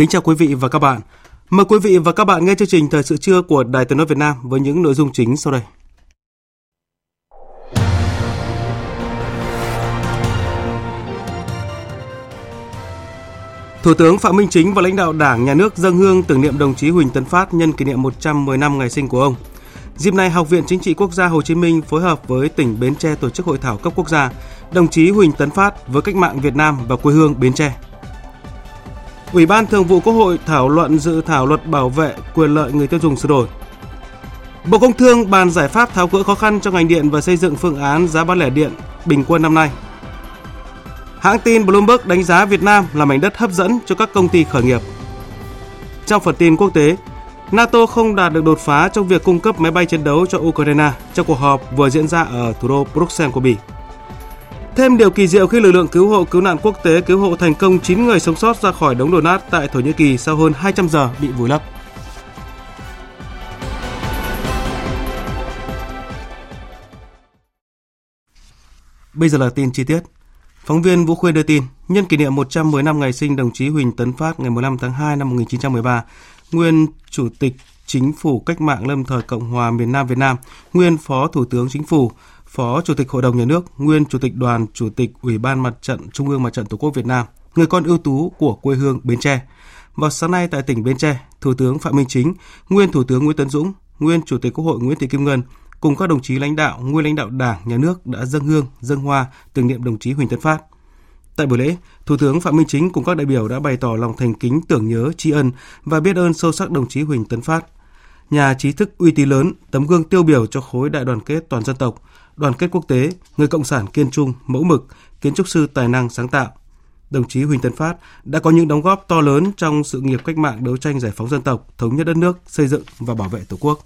Kính chào quý vị và các bạn. Mời quý vị và các bạn nghe chương trình Thời sự trưa của Đài Tiếng nói Việt Nam với những nội dung chính sau đây. Thủ tướng Phạm Minh Chính và lãnh đạo Đảng, Nhà nước dâng hương tưởng niệm đồng chí Huỳnh Tấn Phát nhân kỷ niệm 110 năm ngày sinh của ông. Dịp này, Học viện Chính trị Quốc gia Hồ Chí Minh phối hợp với tỉnh Bến Tre tổ chức hội thảo cấp quốc gia đồng chí Huỳnh Tấn Phát với cách mạng Việt Nam và quê hương Bến Tre. Ủy ban Thường vụ Quốc hội thảo luận dự thảo luật bảo vệ quyền lợi người tiêu dùng sửa đổi. Bộ Công Thương bàn giải pháp tháo gỡ khó khăn cho ngành điện và xây dựng phương án giá bán lẻ điện bình quân năm nay. Hãng tin Bloomberg đánh giá Việt Nam là mảnh đất hấp dẫn cho các công ty khởi nghiệp. Trong phần tin quốc tế, NATO không đạt được đột phá trong việc cung cấp máy bay chiến đấu cho Ukraine trong cuộc họp vừa diễn ra ở thủ đô Bruxelles của Bỉ. Thêm điều kỳ diệu khi lực lượng cứu hộ cứu nạn quốc tế cứu hộ thành công 9 người sống sót ra khỏi đống đổ nát tại Thổ Nhĩ Kỳ sau hơn 200 giờ bị vùi lấp. Bây giờ là tin chi tiết. Phóng viên Vũ Khuyên đưa tin, nhân kỷ niệm 110 năm ngày sinh đồng chí Huỳnh Tấn Phát ngày 15 tháng 2 năm 1913, nguyên Chủ tịch Chính phủ Cách mạng Lâm thời Cộng hòa miền Nam Việt Nam, nguyên Phó Thủ tướng Chính phủ, Phó Chủ tịch Hội đồng Nhà nước, nguyên Chủ tịch Đoàn Chủ tịch Ủy ban Mặt trận Trung ương Mặt trận Tổ quốc Việt Nam, người con ưu tú của quê hương Bến Tre. Vào sáng nay tại tỉnh Bến Tre, Thủ tướng Phạm Minh Chính, nguyên Thủ tướng Nguyễn Tấn Dũng, nguyên Chủ tịch Quốc hội Nguyễn Thị Kim Ngân cùng các đồng chí lãnh đạo, nguyên lãnh đạo Đảng, Nhà nước đã dâng hương, dâng hoa tưởng niệm đồng chí Huỳnh Tấn Phát. Tại buổi lễ, Thủ tướng Phạm Minh Chính cùng các đại biểu đã bày tỏ lòng thành kính tưởng nhớ, tri ân và biết ơn sâu sắc đồng chí Huỳnh Tấn Phát, nhà trí thức uy tín lớn, tấm gương tiêu biểu cho khối đại đoàn kết toàn dân tộc, đoàn kết quốc tế, người cộng sản kiên trung, mẫu mực, kiến trúc sư tài năng sáng tạo. Đồng chí Huỳnh Tấn Phát đã có những đóng góp to lớn trong sự nghiệp cách mạng đấu tranh giải phóng dân tộc, thống nhất đất nước, xây dựng và bảo vệ Tổ quốc.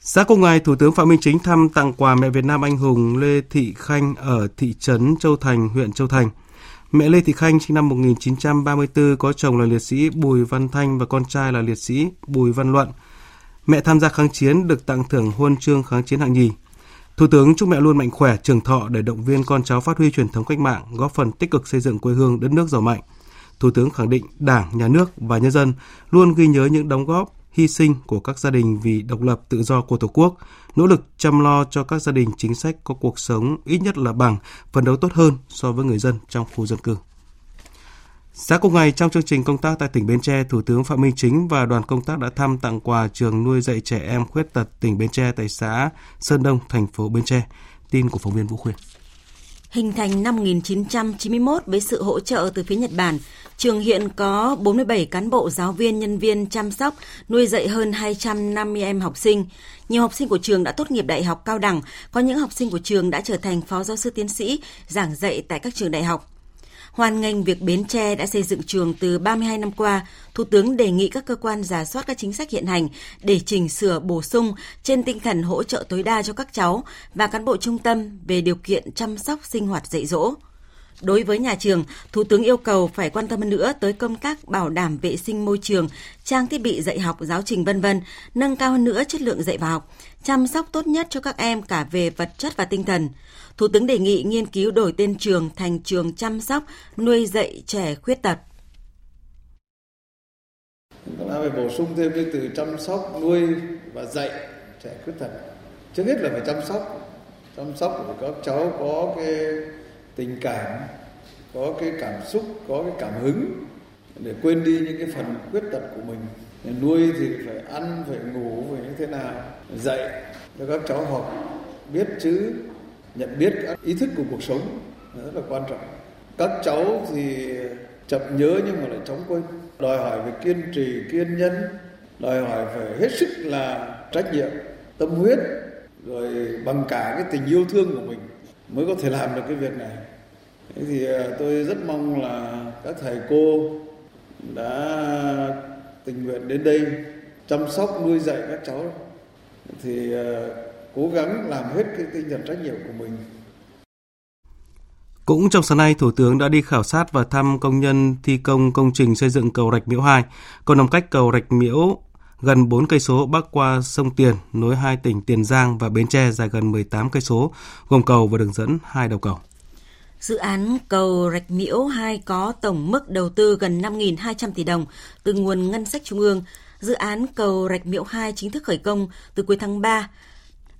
Sáng cùng ngày, Thủ tướng Phạm Minh Chính thăm tặng quà mẹ Việt Nam anh hùng Lê Thị Khanh ở thị trấn Châu Thành, huyện Châu Thành. Mẹ Lê Thị Khanh sinh năm 1934 có chồng là liệt sĩ Bùi Văn Thanh và con trai là liệt sĩ Bùi Văn Luận. Mẹ tham gia kháng chiến được tặng thưởng huân chương kháng chiến hạng nhì. Thủ tướng chúc mẹ luôn mạnh khỏe, trường thọ để động viên con cháu phát huy truyền thống cách mạng, góp phần tích cực xây dựng quê hương đất nước giàu mạnh. Thủ tướng khẳng định Đảng, Nhà nước và nhân dân luôn ghi nhớ những đóng góp, hy sinh của các gia đình vì độc lập tự do của Tổ quốc, nỗ lực chăm lo cho các gia đình chính sách có cuộc sống ít nhất là bằng, phấn đấu tốt hơn so với người dân trong khu dân cư. Sáng cùng ngày, trong chương trình công tác tại tỉnh Bến Tre, Thủ tướng Phạm Minh Chính và đoàn công tác đã thăm tặng quà trường nuôi dạy trẻ em khuyết tật tỉnh Bến Tre tại xã Sơn Đông, thành phố Bến Tre. Tin của phóng viên Vũ Khuyên. Hình thành năm 1991 với sự hỗ trợ từ phía Nhật Bản, trường hiện có 47 cán bộ giáo viên nhân viên chăm sóc, nuôi dạy hơn 250 em học sinh. Nhiều học sinh của trường đã tốt nghiệp đại học cao đẳng, có những học sinh của trường đã trở thành phó giáo sư tiến sĩ, giảng dạy tại các trường đại học. Hoan nghênh việc Bến Tre đã xây dựng trường từ 32 năm qua, Thủ tướng đề nghị các cơ quan giả soát các chính sách hiện hành để chỉnh sửa bổ sung trên tinh thần hỗ trợ tối đa cho các cháu và cán bộ trung tâm về điều kiện chăm sóc sinh hoạt dạy dỗ. Đối với nhà trường, Thủ tướng yêu cầu phải quan tâm hơn nữa tới công tác bảo đảm vệ sinh môi trường, trang thiết bị dạy học, giáo trình vân vân, nâng cao hơn nữa chất lượng dạy và học, chăm sóc tốt nhất cho các em cả về vật chất và tinh thần. Thủ tướng đề nghị nghiên cứu đổi tên trường thành trường chăm sóc, nuôi dạy trẻ khuyết tật. Chúng ta phải bổ sung thêm cái từ chăm sóc, nuôi và dạy trẻ khuyết tật. Trước hết là phải chăm sóc. Chăm sóc để các cháu có cái tình cảm, có cái cảm xúc, có cái cảm hứng để quên đi những cái phần khuyết tật của mình. Nuôi thì phải ăn, phải ngủ, phải như thế nào. Dạy cho các cháu học biết chữ, nhận biết các ý thức của cuộc sống rất là quan trọng. Các cháu thì chậm nhớ nhưng mà lại chóng quên. Đòi hỏi về kiên trì, kiên nhẫn, đòi hỏi phải hết sức là trách nhiệm, tâm huyết, rồi bằng cả cái tình yêu thương của mình mới có thể làm được cái việc này. Thế thì à, tôi rất mong là các thầy cô đã tình nguyện đến đây chăm sóc, nuôi dạy các cháu. Thì à, cố gắng làm hết cái tinh thần trách nhiệm của mình cũng trong sáng nay, Thủ tướng đã đi khảo sát và thăm công nhân thi công công trình xây dựng cầu Rạch Miễu 2, cầu nằm cách cầu Rạch Miễu gần 4 cây số bắc qua sông Tiền, nối hai tỉnh Tiền Giang và Bến Tre dài gần 18 cây số, gồm cầu và đường dẫn hai đầu cầu. Dự án cầu Rạch Miễu 2 có tổng mức đầu tư gần 5.200 tỷ đồng từ nguồn ngân sách trung ương. Dự án cầu Rạch Miễu 2 chính thức khởi công từ cuối tháng 3 Ờ,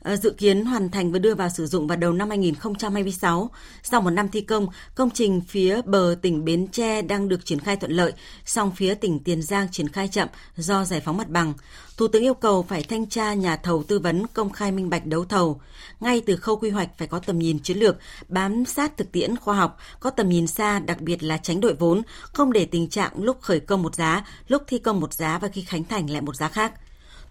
Ờ, dự kiến hoàn thành và đưa vào sử dụng vào đầu năm 2026. Sau một năm thi công, công trình phía bờ tỉnh Bến Tre đang được triển khai thuận lợi, song phía tỉnh Tiền Giang triển khai chậm do giải phóng mặt bằng. Thủ tướng yêu cầu phải thanh tra nhà thầu tư vấn công khai minh bạch đấu thầu. Ngay từ khâu quy hoạch phải có tầm nhìn chiến lược, bám sát thực tiễn khoa học, có tầm nhìn xa, đặc biệt là tránh đội vốn, không để tình trạng lúc khởi công một giá, lúc thi công một giá và khi khánh thành lại một giá khác.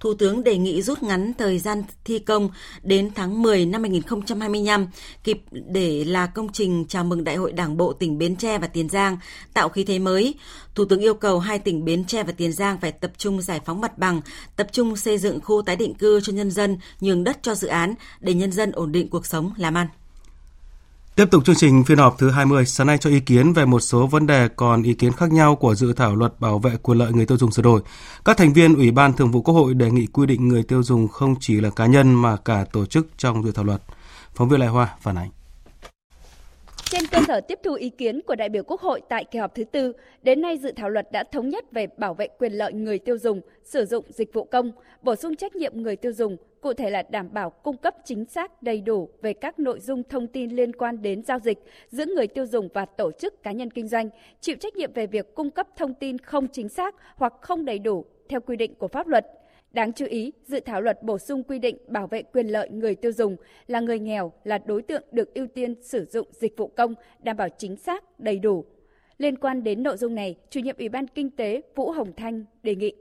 Thủ tướng đề nghị rút ngắn thời gian thi công đến tháng 10 năm 2025, kịp để là công trình chào mừng Đại hội Đảng bộ tỉnh Bến Tre và Tiền Giang, tạo khí thế mới. Thủ tướng yêu cầu hai tỉnh Bến Tre và Tiền Giang phải tập trung giải phóng mặt bằng, tập trung xây dựng khu tái định cư cho nhân dân, nhường đất cho dự án để nhân dân ổn định cuộc sống, làm ăn. Tiếp tục chương trình phiên họp thứ 20, sáng nay cho ý kiến về một số vấn đề còn ý kiến khác nhau của dự thảo luật bảo vệ quyền lợi người tiêu dùng sửa đổi. Các thành viên Ủy ban Thường vụ Quốc hội đề nghị quy định người tiêu dùng không chỉ là cá nhân mà cả tổ chức trong dự thảo luật. Phóng viên Lại Hoa phản ánh. Trên cơ sở tiếp thu ý kiến của đại biểu Quốc hội tại kỳ họp thứ tư, đến nay dự thảo luật đã thống nhất về bảo vệ quyền lợi người tiêu dùng sử dụng dịch vụ công, bổ sung trách nhiệm người tiêu dùng, cụ thể là đảm bảo cung cấp chính xác đầy đủ về các nội dung thông tin liên quan đến giao dịch giữa người tiêu dùng và tổ chức cá nhân kinh doanh, chịu trách nhiệm về việc cung cấp thông tin không chính xác hoặc không đầy đủ theo quy định của pháp luật – Đáng chú ý, dự thảo luật bổ sung quy định bảo vệ quyền lợi người tiêu dùng là người nghèo là đối tượng được ưu tiên sử dụng dịch vụ công đảm bảo chính xác, đầy đủ. Liên quan đến nội dung này, chủ nhiệm Ủy ban Kinh tế Vũ Hồng Thanh đề nghị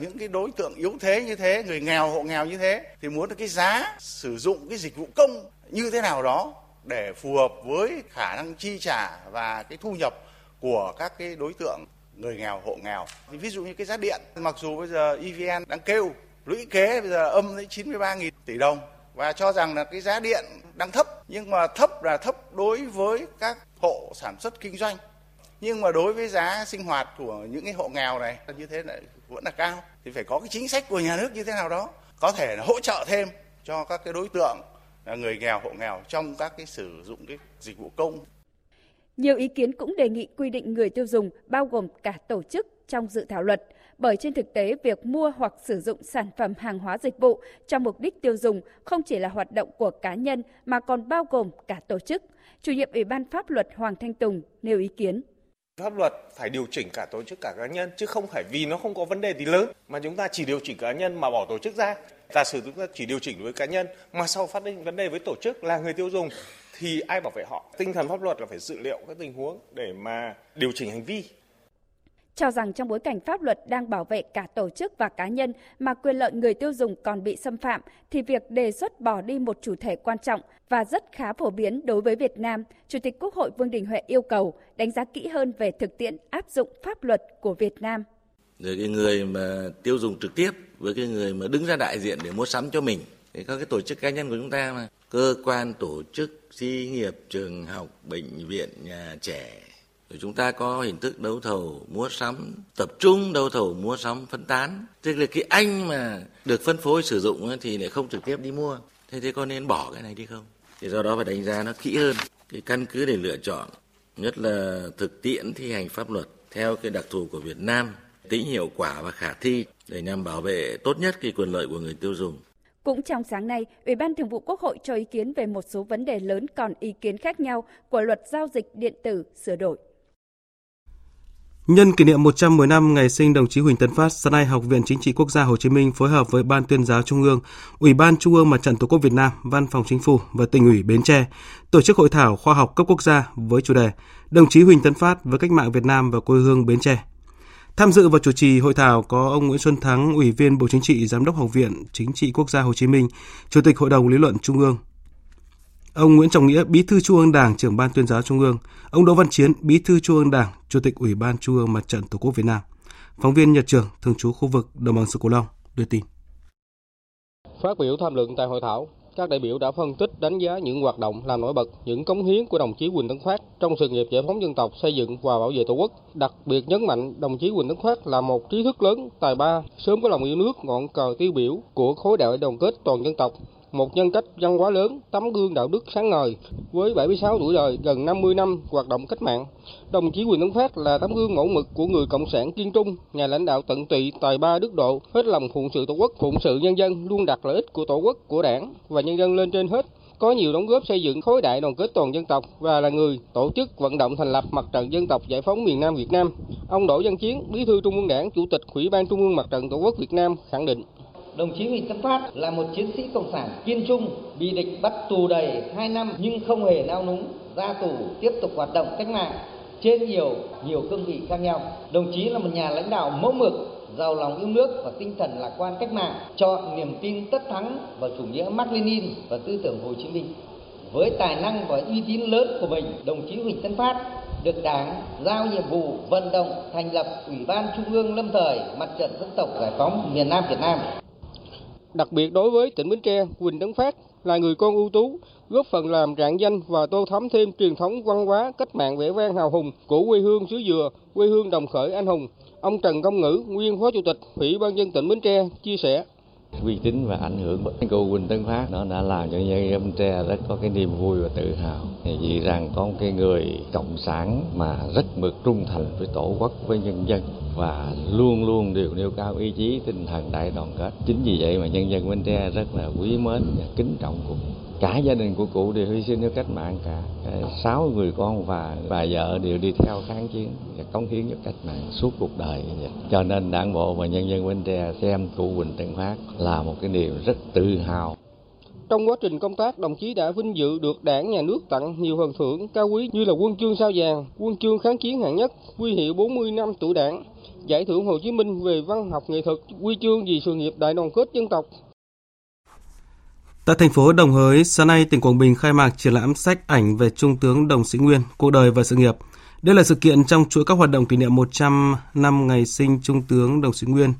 những cái đối tượng yếu thế như thế, người nghèo, hộ nghèo như thế thì muốn cái giá sử dụng cái dịch vụ công như thế nào đó để phù hợp với khả năng chi trả và cái thu nhập của các cái đối tượng người nghèo hộ nghèo. Thì ví dụ như cái giá điện mặc dù bây giờ evn đang kêu lũy kế bây giờ âm đến 93.000 tỷ đồng và cho rằng là cái giá điện đang thấp nhưng mà thấp là thấp đối với các hộ sản xuất kinh doanh. Nhưng mà đối với giá sinh hoạt của những cái hộ nghèo này như thế lại vẫn là cao thì phải có cái chính sách của nhà nước như thế nào đó có thể là hỗ trợ thêm cho các cái đối tượng là người nghèo hộ nghèo trong các cái sử dụng cái dịch vụ công nhiều ý kiến cũng đề nghị quy định người tiêu dùng bao gồm cả tổ chức trong dự thảo luật, bởi trên thực tế việc mua hoặc sử dụng sản phẩm hàng hóa dịch vụ cho mục đích tiêu dùng không chỉ là hoạt động của cá nhân mà còn bao gồm cả tổ chức. Chủ nhiệm Ủy ban Pháp luật Hoàng Thanh Tùng nêu ý kiến. Pháp luật phải điều chỉnh cả tổ chức cả cá nhân, chứ không phải vì nó không có vấn đề gì lớn, mà chúng ta chỉ điều chỉnh cá nhân mà bỏ tổ chức ra. Giả sử chúng ta chỉ điều chỉnh với cá nhân mà sau phát sinh vấn đề với tổ chức là người tiêu dùng, thì ai bảo vệ họ? Tinh thần pháp luật là phải dự liệu các tình huống để mà điều chỉnh hành vi. Cho rằng trong bối cảnh pháp luật đang bảo vệ cả tổ chức và cá nhân mà quyền lợi người tiêu dùng còn bị xâm phạm thì việc đề xuất bỏ đi một chủ thể quan trọng và rất khá phổ biến đối với Việt Nam, Chủ tịch Quốc hội Vương Đình Huệ yêu cầu đánh giá kỹ hơn về thực tiễn áp dụng pháp luật của Việt Nam. Rồi cái người mà tiêu dùng trực tiếp với cái người mà đứng ra đại diện để mua sắm cho mình thì các cái tổ chức cá nhân của chúng ta mà cơ quan tổ chức xí nghiệp trường học bệnh viện nhà trẻ rồi chúng ta có hình thức đấu thầu mua sắm tập trung đấu thầu mua sắm phân tán. Tức là cái anh mà được phân phối sử dụng thì lại không trực tiếp đi mua. Thế thế có nên bỏ cái này đi không? Thì do đó phải đánh giá nó kỹ hơn. Cái căn cứ để lựa chọn nhất là thực tiễn thi hành pháp luật theo cái đặc thù của Việt Nam tính hiệu quả và khả thi để nhằm bảo vệ tốt nhất cái quyền lợi của người tiêu dùng. Cũng trong sáng nay, Ủy ban Thường vụ Quốc hội cho ý kiến về một số vấn đề lớn còn ý kiến khác nhau của luật giao dịch điện tử sửa đổi. Nhân kỷ niệm 110 năm ngày sinh đồng chí Huỳnh Tấn Phát, sáng nay Học viện Chính trị Quốc gia Hồ Chí Minh phối hợp với Ban tuyên giáo Trung ương, Ủy ban Trung ương Mặt trận Tổ quốc Việt Nam, Văn phòng Chính phủ và tỉnh ủy Bến Tre tổ chức hội thảo khoa học cấp quốc gia với chủ đề Đồng chí Huỳnh Tấn Phát với cách mạng Việt Nam và quê hương Bến Tre. Tham dự và chủ trì hội thảo có ông Nguyễn Xuân Thắng, Ủy viên Bộ Chính trị, Giám đốc Học viện Chính trị Quốc gia Hồ Chí Minh, Chủ tịch Hội đồng Lý luận Trung ương, ông Nguyễn Trọng Nghĩa, Bí thư Trung ương Đảng, trưởng ban tuyên giáo Trung ương, ông Đỗ Văn Chiến, Bí thư Trung ương Đảng, Chủ tịch Ủy ban Trung ương Mặt trận Tổ quốc Việt Nam. Phóng viên Nhật Trường, thường trú khu vực Đồng bằng sông Cửu Long đưa tin. Phát biểu tham luận tại hội thảo, các đại biểu đã phân tích đánh giá những hoạt động làm nổi bật những cống hiến của đồng chí Huỳnh Tấn Phát trong sự nghiệp giải phóng dân tộc, xây dựng và bảo vệ Tổ quốc. Đặc biệt nhấn mạnh đồng chí Huỳnh Tấn Phát là một trí thức lớn, tài ba, sớm có lòng yêu nước, ngọn cờ tiêu biểu của khối đại đoàn kết toàn dân tộc, một nhân cách văn hóa lớn, tấm gương đạo đức sáng ngời. Với 76 tuổi đời, gần 50 năm hoạt động cách mạng, đồng chí Huỳnh Tấn Phát là tấm gương mẫu mực của người cộng sản kiên trung, nhà lãnh đạo tận tụy, tài ba đức độ, hết lòng phụng sự tổ quốc, phụng sự nhân dân, luôn đặt lợi ích của tổ quốc, của đảng và nhân dân lên trên hết có nhiều đóng góp xây dựng khối đại đoàn kết toàn dân tộc và là người tổ chức vận động thành lập mặt trận dân tộc giải phóng miền Nam Việt Nam. Ông Đỗ Văn Chiến, Bí thư Trung ương Đảng, Chủ tịch Ủy ban Trung ương Mặt trận Tổ quốc Việt Nam khẳng định Đồng chí Huỳnh Tất Phát là một chiến sĩ cộng sản kiên trung, bị địch bắt tù đầy 2 năm nhưng không hề nao núng, ra tù tiếp tục hoạt động cách mạng trên nhiều nhiều cương vị khác nhau. Đồng chí là một nhà lãnh đạo mẫu mực, giàu lòng yêu nước và tinh thần lạc quan cách mạng, chọn niềm tin tất thắng vào chủ nghĩa Mác Lênin và tư tưởng Hồ Chí Minh. Với tài năng và uy tín lớn của mình, đồng chí Huỳnh Tân Phát được Đảng giao nhiệm vụ vận động thành lập Ủy ban Trung ương lâm thời Mặt trận dân tộc giải phóng miền Nam Việt Nam. Đặc biệt đối với tỉnh Bến Tre, Quỳnh Tấn Phát là người con ưu tú, góp phần làm rạng danh và tô thắm thêm truyền thống văn hóa cách mạng vẻ vang hào hùng của quê hương xứ Dừa, quê hương đồng khởi anh hùng. Ông Trần Công Ngữ, nguyên Phó Chủ tịch Ủy ban dân tỉnh Bến Tre chia sẻ uy tín và ảnh hưởng của cô Quỳnh Tấn Phát. Nó đã làm cho nhân dân Tre rất có cái niềm vui và tự hào. Vì rằng có một cái người cộng sản mà rất mực trung thành với tổ quốc, với nhân dân và luôn luôn đều nêu cao ý chí tinh thần đại đoàn kết. Chính vì vậy mà nhân dân Bến Tre rất là quý mến và kính trọng cùng cả gia đình của cụ đều hy sinh cho cách mạng cả. Ờ, sáu người con và bà vợ đều đi theo kháng chiến và cống hiến cho cách mạng suốt cuộc đời. Cho nên đảng bộ và nhân dân Bến Tre xem cụ Quỳnh tấn Phát là một cái điều rất tự hào. Trong quá trình công tác, đồng chí đã vinh dự được đảng, nhà nước tặng nhiều phần thưởng cao quý như là quân chương sao vàng, quân chương kháng chiến hạng nhất, huy hiệu 40 năm tuổi đảng, giải thưởng Hồ Chí Minh về văn học nghệ thuật, huy chương vì sự nghiệp đại đoàn kết dân tộc, Tại thành phố Đồng Hới, sáng nay tỉnh Quảng Bình khai mạc triển lãm sách ảnh về Trung tướng Đồng Sĩ Nguyên, cuộc đời và sự nghiệp. Đây là sự kiện trong chuỗi các hoạt động kỷ niệm 100 năm ngày sinh Trung tướng Đồng Sĩ Nguyên,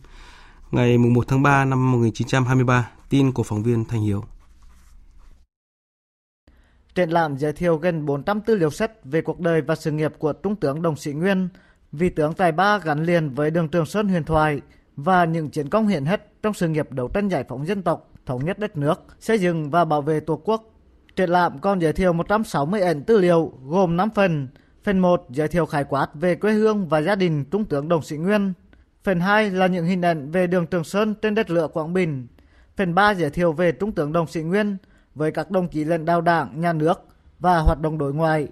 ngày 1 tháng 3 năm 1923. Tin của phóng viên Thanh Hiếu. Triển lãm giới thiệu gần 400 tư liệu sách về cuộc đời và sự nghiệp của Trung tướng Đồng Sĩ Nguyên, vị tướng tài ba gắn liền với đường Trường Sơn huyền thoại và những chiến công hiển hách trong sự nghiệp đấu tranh giải phóng dân tộc thống nhất đất nước, xây dựng và bảo vệ Tổ quốc. Triển lãm còn giới thiệu 160 ảnh tư liệu gồm 5 phần. Phần 1 giới thiệu khái quát về quê hương và gia đình Trung tướng Đồng Sĩ Nguyên. Phần 2 là những hình ảnh về đường Trường Sơn trên đất lửa Quảng Bình. Phần 3 giới thiệu về Trung tướng Đồng Sĩ Nguyên với các đồng chí lãnh đạo đảng, nhà nước và hoạt động đối ngoại.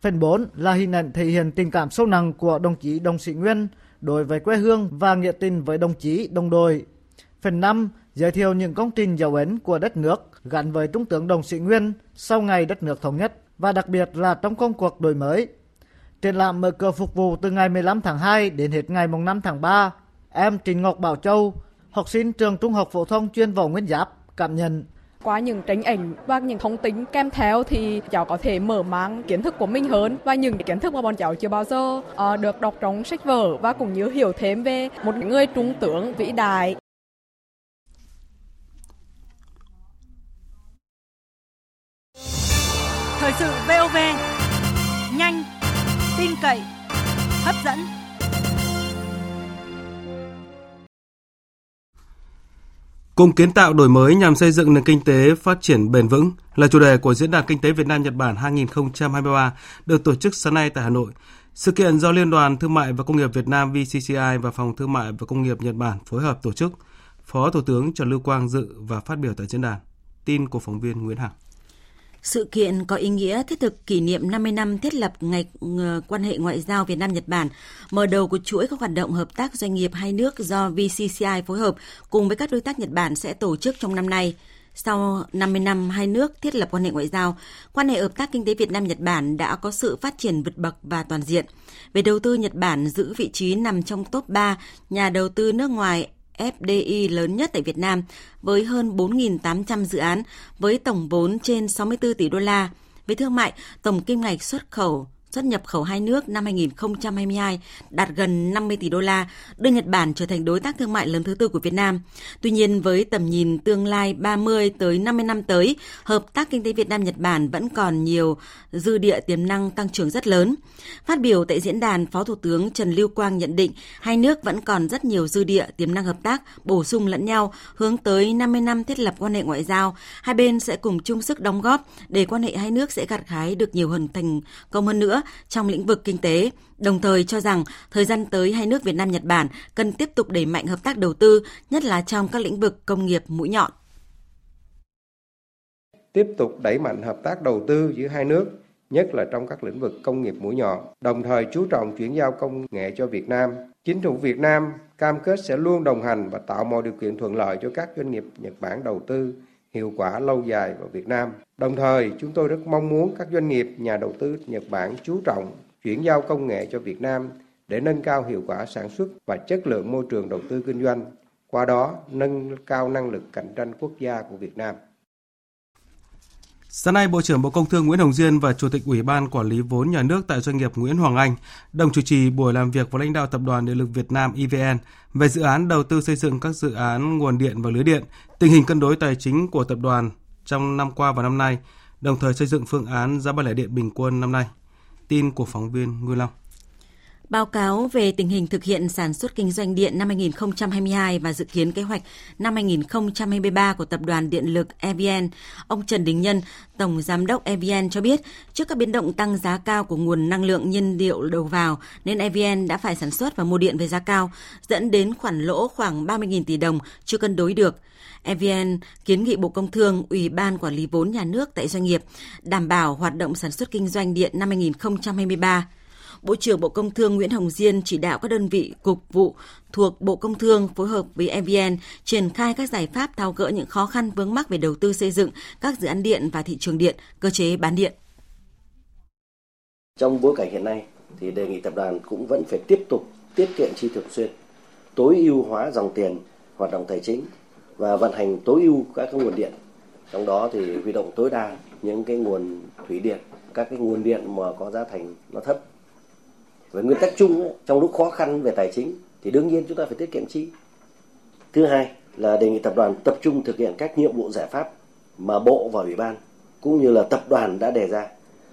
Phần 4 là hình ảnh thể hiện tình cảm sâu nặng của đồng chí Đồng Sĩ Nguyên đối với quê hương và nghĩa tình với đồng chí, đồng đội. Phần 5 giới thiệu những công trình dấu ấn của đất nước gắn với Trung tướng Đồng Sĩ Nguyên sau ngày đất nước thống nhất và đặc biệt là trong công cuộc đổi mới. Triển lãm mở cửa phục vụ từ ngày 15 tháng 2 đến hết ngày 5 tháng 3. Em Trình Ngọc Bảo Châu, học sinh trường Trung học phổ thông chuyên Võ Nguyên Giáp cảm nhận qua những tranh ảnh và những thông tin kèm theo thì cháu có thể mở mang kiến thức của mình hơn và những kiến thức mà bọn cháu chưa bao giờ uh, được đọc trong sách vở và cũng như hiểu thêm về một người trung tướng vĩ đại Cùng kiến tạo đổi mới nhằm xây dựng nền kinh tế phát triển bền vững là chủ đề của Diễn đàn Kinh tế Việt Nam Nhật Bản 2023 được tổ chức sáng nay tại Hà Nội. Sự kiện do Liên đoàn Thương mại và Công nghiệp Việt Nam VCCI và Phòng Thương mại và Công nghiệp Nhật Bản phối hợp tổ chức. Phó Thủ tướng Trần Lưu Quang dự và phát biểu tại diễn đàn. Tin của phóng viên Nguyễn Hằng. Sự kiện có ý nghĩa thiết thực kỷ niệm 50 năm thiết lập ngày ờ, quan hệ ngoại giao Việt Nam Nhật Bản, mở đầu của chuỗi các hoạt động hợp tác doanh nghiệp hai nước do VCCI phối hợp cùng với các đối tác Nhật Bản sẽ tổ chức trong năm nay. Sau 50 năm hai nước thiết lập quan hệ ngoại giao, quan hệ hợp tác kinh tế Việt Nam Nhật Bản đã có sự phát triển vượt bậc và toàn diện. Về đầu tư, Nhật Bản giữ vị trí nằm trong top 3 nhà đầu tư nước ngoài FDI lớn nhất tại Việt Nam với hơn 4.800 dự án với tổng vốn trên 64 tỷ đô la. Về thương mại, tổng kim ngạch xuất khẩu xuất nhập khẩu hai nước năm 2022 đạt gần 50 tỷ đô la, đưa Nhật Bản trở thành đối tác thương mại lớn thứ tư của Việt Nam. Tuy nhiên, với tầm nhìn tương lai 30 tới 50 năm tới, hợp tác kinh tế Việt Nam Nhật Bản vẫn còn nhiều dư địa tiềm năng tăng trưởng rất lớn. Phát biểu tại diễn đàn, Phó Thủ tướng Trần Lưu Quang nhận định hai nước vẫn còn rất nhiều dư địa tiềm năng hợp tác, bổ sung lẫn nhau, hướng tới 50 năm thiết lập quan hệ ngoại giao. Hai bên sẽ cùng chung sức đóng góp để quan hệ hai nước sẽ gặt hái được nhiều hơn thành công hơn nữa trong lĩnh vực kinh tế, đồng thời cho rằng thời gian tới hai nước Việt Nam Nhật Bản cần tiếp tục đẩy mạnh hợp tác đầu tư, nhất là trong các lĩnh vực công nghiệp mũi nhọn. Tiếp tục đẩy mạnh hợp tác đầu tư giữa hai nước, nhất là trong các lĩnh vực công nghiệp mũi nhọn, đồng thời chú trọng chuyển giao công nghệ cho Việt Nam. Chính phủ Việt Nam cam kết sẽ luôn đồng hành và tạo mọi điều kiện thuận lợi cho các doanh nghiệp Nhật Bản đầu tư hiệu quả lâu dài vào Việt Nam. Đồng thời, chúng tôi rất mong muốn các doanh nghiệp, nhà đầu tư Nhật Bản chú trọng chuyển giao công nghệ cho Việt Nam để nâng cao hiệu quả sản xuất và chất lượng môi trường đầu tư kinh doanh, qua đó nâng cao năng lực cạnh tranh quốc gia của Việt Nam. Sáng nay, Bộ trưởng Bộ Công Thương Nguyễn Hồng Diên và Chủ tịch Ủy ban Quản lý vốn nhà nước tại doanh nghiệp Nguyễn Hoàng Anh đồng chủ trì buổi làm việc với lãnh đạo Tập đoàn Điện lực Việt Nam EVN về dự án đầu tư xây dựng các dự án nguồn điện và lưới điện, tình hình cân đối tài chính của tập đoàn trong năm qua và năm nay, đồng thời xây dựng phương án giá bán lẻ điện bình quân năm nay. Tin của phóng viên Ngư Long. Báo cáo về tình hình thực hiện sản xuất kinh doanh điện năm 2022 và dự kiến kế hoạch năm 2023 của Tập đoàn Điện lực EVN, ông Trần Đình Nhân, Tổng Giám đốc EVN cho biết, trước các biến động tăng giá cao của nguồn năng lượng nhiên liệu đầu vào, nên EVN đã phải sản xuất và mua điện với giá cao, dẫn đến khoản lỗ khoảng 30.000 tỷ đồng chưa cân đối được. EVN kiến nghị Bộ Công Thương, Ủy ban Quản lý vốn nhà nước tại doanh nghiệp đảm bảo hoạt động sản xuất kinh doanh điện năm 2023. Bộ trưởng Bộ Công Thương Nguyễn Hồng Diên chỉ đạo các đơn vị cục vụ thuộc Bộ Công Thương phối hợp với EVN triển khai các giải pháp tháo gỡ những khó khăn vướng mắc về đầu tư xây dựng các dự án điện và thị trường điện, cơ chế bán điện. Trong bối cảnh hiện nay thì đề nghị tập đoàn cũng vẫn phải tiếp tục tiết kiệm chi thường xuyên, tối ưu hóa dòng tiền hoạt động tài chính và vận hành tối ưu các cái nguồn điện. Trong đó thì huy động tối đa những cái nguồn thủy điện, các cái nguồn điện mà có giá thành nó thấp về nguyên tắc chung trong lúc khó khăn về tài chính, thì đương nhiên chúng ta phải tiết kiệm chi. Thứ hai là đề nghị tập đoàn tập trung thực hiện các nhiệm vụ giải pháp mà bộ và ủy ban, cũng như là tập đoàn đã đề ra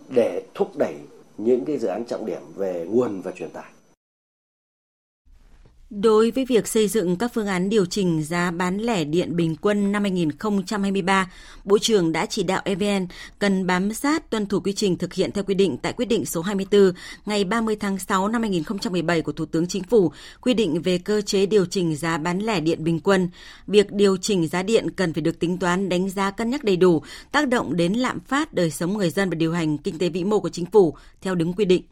để thúc đẩy những cái dự án trọng điểm về nguồn và truyền tải. Đối với việc xây dựng các phương án điều chỉnh giá bán lẻ điện bình quân năm 2023, Bộ trưởng đã chỉ đạo EVN cần bám sát tuân thủ quy trình thực hiện theo quy định tại quyết định số 24 ngày 30 tháng 6 năm 2017 của Thủ tướng Chính phủ quy định về cơ chế điều chỉnh giá bán lẻ điện bình quân. Việc điều chỉnh giá điện cần phải được tính toán đánh giá cân nhắc đầy đủ, tác động đến lạm phát đời sống người dân và điều hành kinh tế vĩ mô của chính phủ theo đúng quy định.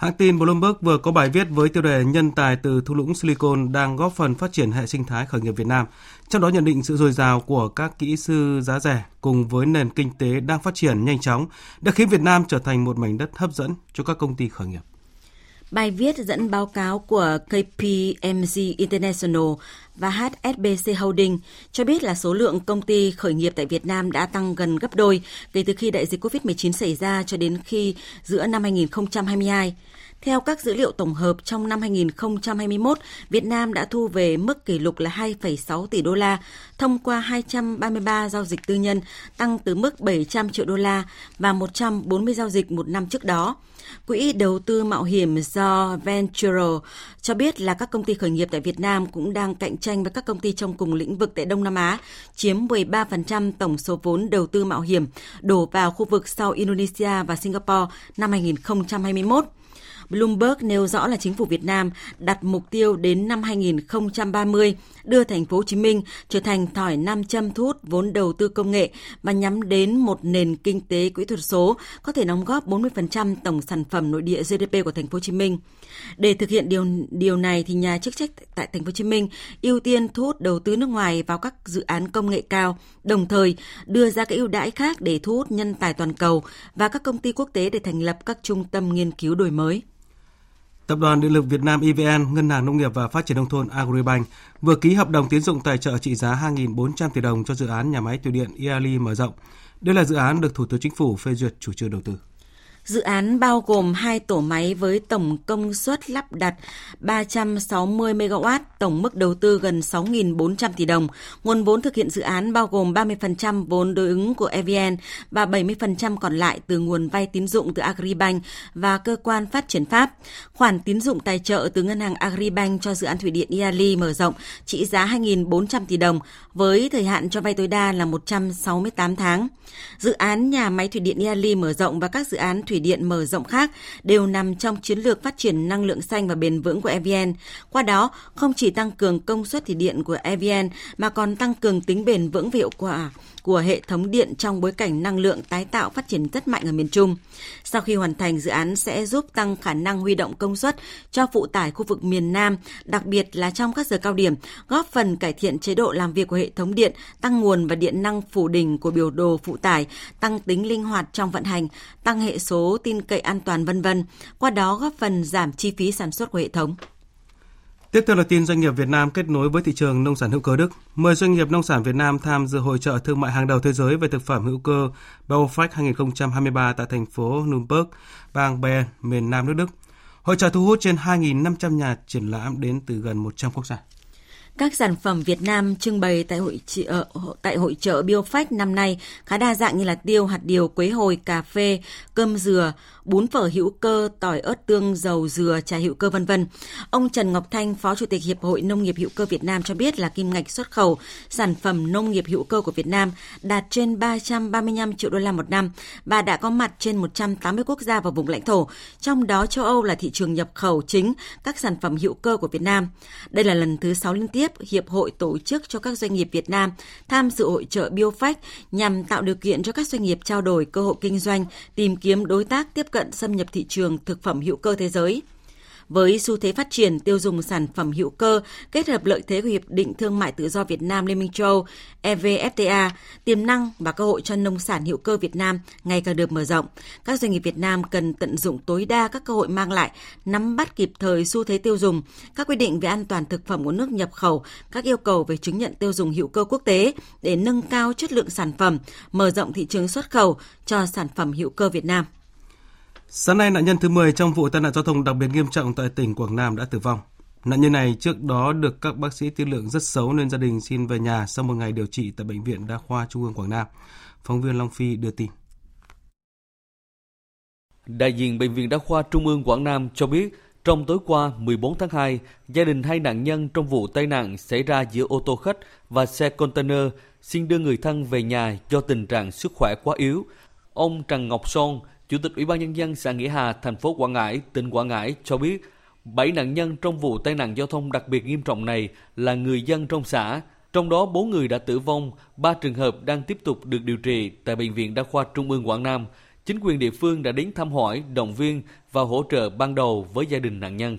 Hãng tin Bloomberg vừa có bài viết với tiêu đề Nhân tài từ thung lũng Silicon đang góp phần phát triển hệ sinh thái khởi nghiệp Việt Nam, trong đó nhận định sự dồi dào của các kỹ sư giá rẻ cùng với nền kinh tế đang phát triển nhanh chóng đã khiến Việt Nam trở thành một mảnh đất hấp dẫn cho các công ty khởi nghiệp. Bài viết dẫn báo cáo của KPMG International và HSBC Holding cho biết là số lượng công ty khởi nghiệp tại Việt Nam đã tăng gần gấp đôi kể từ khi đại dịch COVID-19 xảy ra cho đến khi giữa năm 2022. Theo các dữ liệu tổng hợp trong năm 2021, Việt Nam đã thu về mức kỷ lục là 2,6 tỷ đô la thông qua 233 giao dịch tư nhân, tăng từ mức 700 triệu đô la và 140 giao dịch một năm trước đó. Quỹ đầu tư mạo hiểm do Venture cho biết là các công ty khởi nghiệp tại Việt Nam cũng đang cạnh tranh với các công ty trong cùng lĩnh vực tại Đông Nam Á, chiếm 13% tổng số vốn đầu tư mạo hiểm đổ vào khu vực sau Indonesia và Singapore năm 2021. Bloomberg nêu rõ là chính phủ Việt Nam đặt mục tiêu đến năm 2030 đưa thành phố Hồ Chí Minh trở thành thỏi nam châm thu hút vốn đầu tư công nghệ và nhắm đến một nền kinh tế kỹ thuật số có thể đóng góp 40% tổng sản phẩm nội địa GDP của thành phố Hồ Chí Minh. Để thực hiện điều điều này thì nhà chức trách tại thành phố Hồ Chí Minh ưu tiên thu hút đầu tư nước ngoài vào các dự án công nghệ cao, đồng thời đưa ra các ưu đãi khác để thu hút nhân tài toàn cầu và các công ty quốc tế để thành lập các trung tâm nghiên cứu đổi mới. Tập đoàn Điện lực Việt Nam EVN, Ngân hàng Nông nghiệp và Phát triển Nông thôn Agribank vừa ký hợp đồng tiến dụng tài trợ trị giá 2.400 tỷ đồng cho dự án nhà máy thủy điện Iali mở rộng. Đây là dự án được Thủ tướng Chính phủ phê duyệt chủ trương đầu tư. Dự án bao gồm hai tổ máy với tổng công suất lắp đặt 360 MW, tổng mức đầu tư gần 6.400 tỷ đồng. Nguồn vốn thực hiện dự án bao gồm 30% vốn đối ứng của EVN và 70% còn lại từ nguồn vay tín dụng từ Agribank và cơ quan phát triển Pháp. Khoản tín dụng tài trợ từ ngân hàng Agribank cho dự án thủy điện Iali mở rộng trị giá 2.400 tỷ đồng với thời hạn cho vay tối đa là 168 tháng. Dự án nhà máy thủy điện Iali mở rộng và các dự án thủy điện mở rộng khác đều nằm trong chiến lược phát triển năng lượng xanh và bền vững của EVN. Qua đó, không chỉ tăng cường công suất thủy điện của EVN mà còn tăng cường tính bền vững và hiệu quả của hệ thống điện trong bối cảnh năng lượng tái tạo phát triển rất mạnh ở miền Trung. Sau khi hoàn thành, dự án sẽ giúp tăng khả năng huy động công suất cho phụ tải khu vực miền Nam, đặc biệt là trong các giờ cao điểm, góp phần cải thiện chế độ làm việc của hệ thống điện, tăng nguồn và điện năng phủ đỉnh của biểu đồ phụ tải, tăng tính linh hoạt trong vận hành, tăng hệ số tin cậy an toàn vân vân. Qua đó góp phần giảm chi phí sản xuất của hệ thống. Tiếp theo là tin doanh nghiệp Việt Nam kết nối với thị trường nông sản hữu cơ Đức. Mời doanh nghiệp nông sản Việt Nam tham dự hội trợ thương mại hàng đầu thế giới về thực phẩm hữu cơ Biofresh 2023 tại thành phố Nürnberg, bang Bayern, miền Nam nước Đức. Hội trợ thu hút trên 2.500 nhà triển lãm đến từ gần 100 quốc gia. Các sản phẩm Việt Nam trưng bày tại hội trợ, ờ, tại hội trợ Biofach năm nay khá đa dạng như là tiêu, hạt điều, quế hồi, cà phê, cơm dừa, bún phở hữu cơ, tỏi ớt tương, dầu dừa, trà hữu cơ vân vân. Ông Trần Ngọc Thanh, Phó Chủ tịch Hiệp hội Nông nghiệp hữu cơ Việt Nam cho biết là kim ngạch xuất khẩu sản phẩm nông nghiệp hữu cơ của Việt Nam đạt trên 335 triệu đô la một năm và đã có mặt trên 180 quốc gia và vùng lãnh thổ, trong đó châu Âu là thị trường nhập khẩu chính các sản phẩm hữu cơ của Việt Nam. Đây là lần thứ 6 liên tiếp Hiệp hội tổ chức cho các doanh nghiệp Việt Nam tham dự hội trợ Biofach nhằm tạo điều kiện cho các doanh nghiệp trao đổi cơ hội kinh doanh, tìm kiếm đối tác tiếp cận xâm nhập thị trường thực phẩm hữu cơ thế giới. Với xu thế phát triển tiêu dùng sản phẩm hữu cơ kết hợp lợi thế của Hiệp định Thương mại Tự do Việt Nam Liên minh châu EVFTA, tiềm năng và cơ hội cho nông sản hữu cơ Việt Nam ngày càng được mở rộng. Các doanh nghiệp Việt Nam cần tận dụng tối đa các cơ hội mang lại, nắm bắt kịp thời xu thế tiêu dùng, các quy định về an toàn thực phẩm của nước nhập khẩu, các yêu cầu về chứng nhận tiêu dùng hữu cơ quốc tế để nâng cao chất lượng sản phẩm, mở rộng thị trường xuất khẩu cho sản phẩm hữu cơ Việt Nam. Sáng nay, nạn nhân thứ 10 trong vụ tai nạn giao thông đặc biệt nghiêm trọng tại tỉnh Quảng Nam đã tử vong. Nạn nhân này trước đó được các bác sĩ tiên lượng rất xấu nên gia đình xin về nhà sau một ngày điều trị tại Bệnh viện Đa khoa Trung ương Quảng Nam. Phóng viên Long Phi đưa tin. Đại diện Bệnh viện Đa khoa Trung ương Quảng Nam cho biết, trong tối qua 14 tháng 2, gia đình hai nạn nhân trong vụ tai nạn xảy ra giữa ô tô khách và xe container xin đưa người thân về nhà do tình trạng sức khỏe quá yếu. Ông Trần Ngọc Son, Chủ tịch Ủy ban Nhân dân xã Nghĩa Hà, thành phố Quảng Ngãi, tỉnh Quảng Ngãi cho biết, 7 nạn nhân trong vụ tai nạn giao thông đặc biệt nghiêm trọng này là người dân trong xã, trong đó 4 người đã tử vong, 3 trường hợp đang tiếp tục được điều trị tại Bệnh viện Đa khoa Trung ương Quảng Nam. Chính quyền địa phương đã đến thăm hỏi, động viên và hỗ trợ ban đầu với gia đình nạn nhân.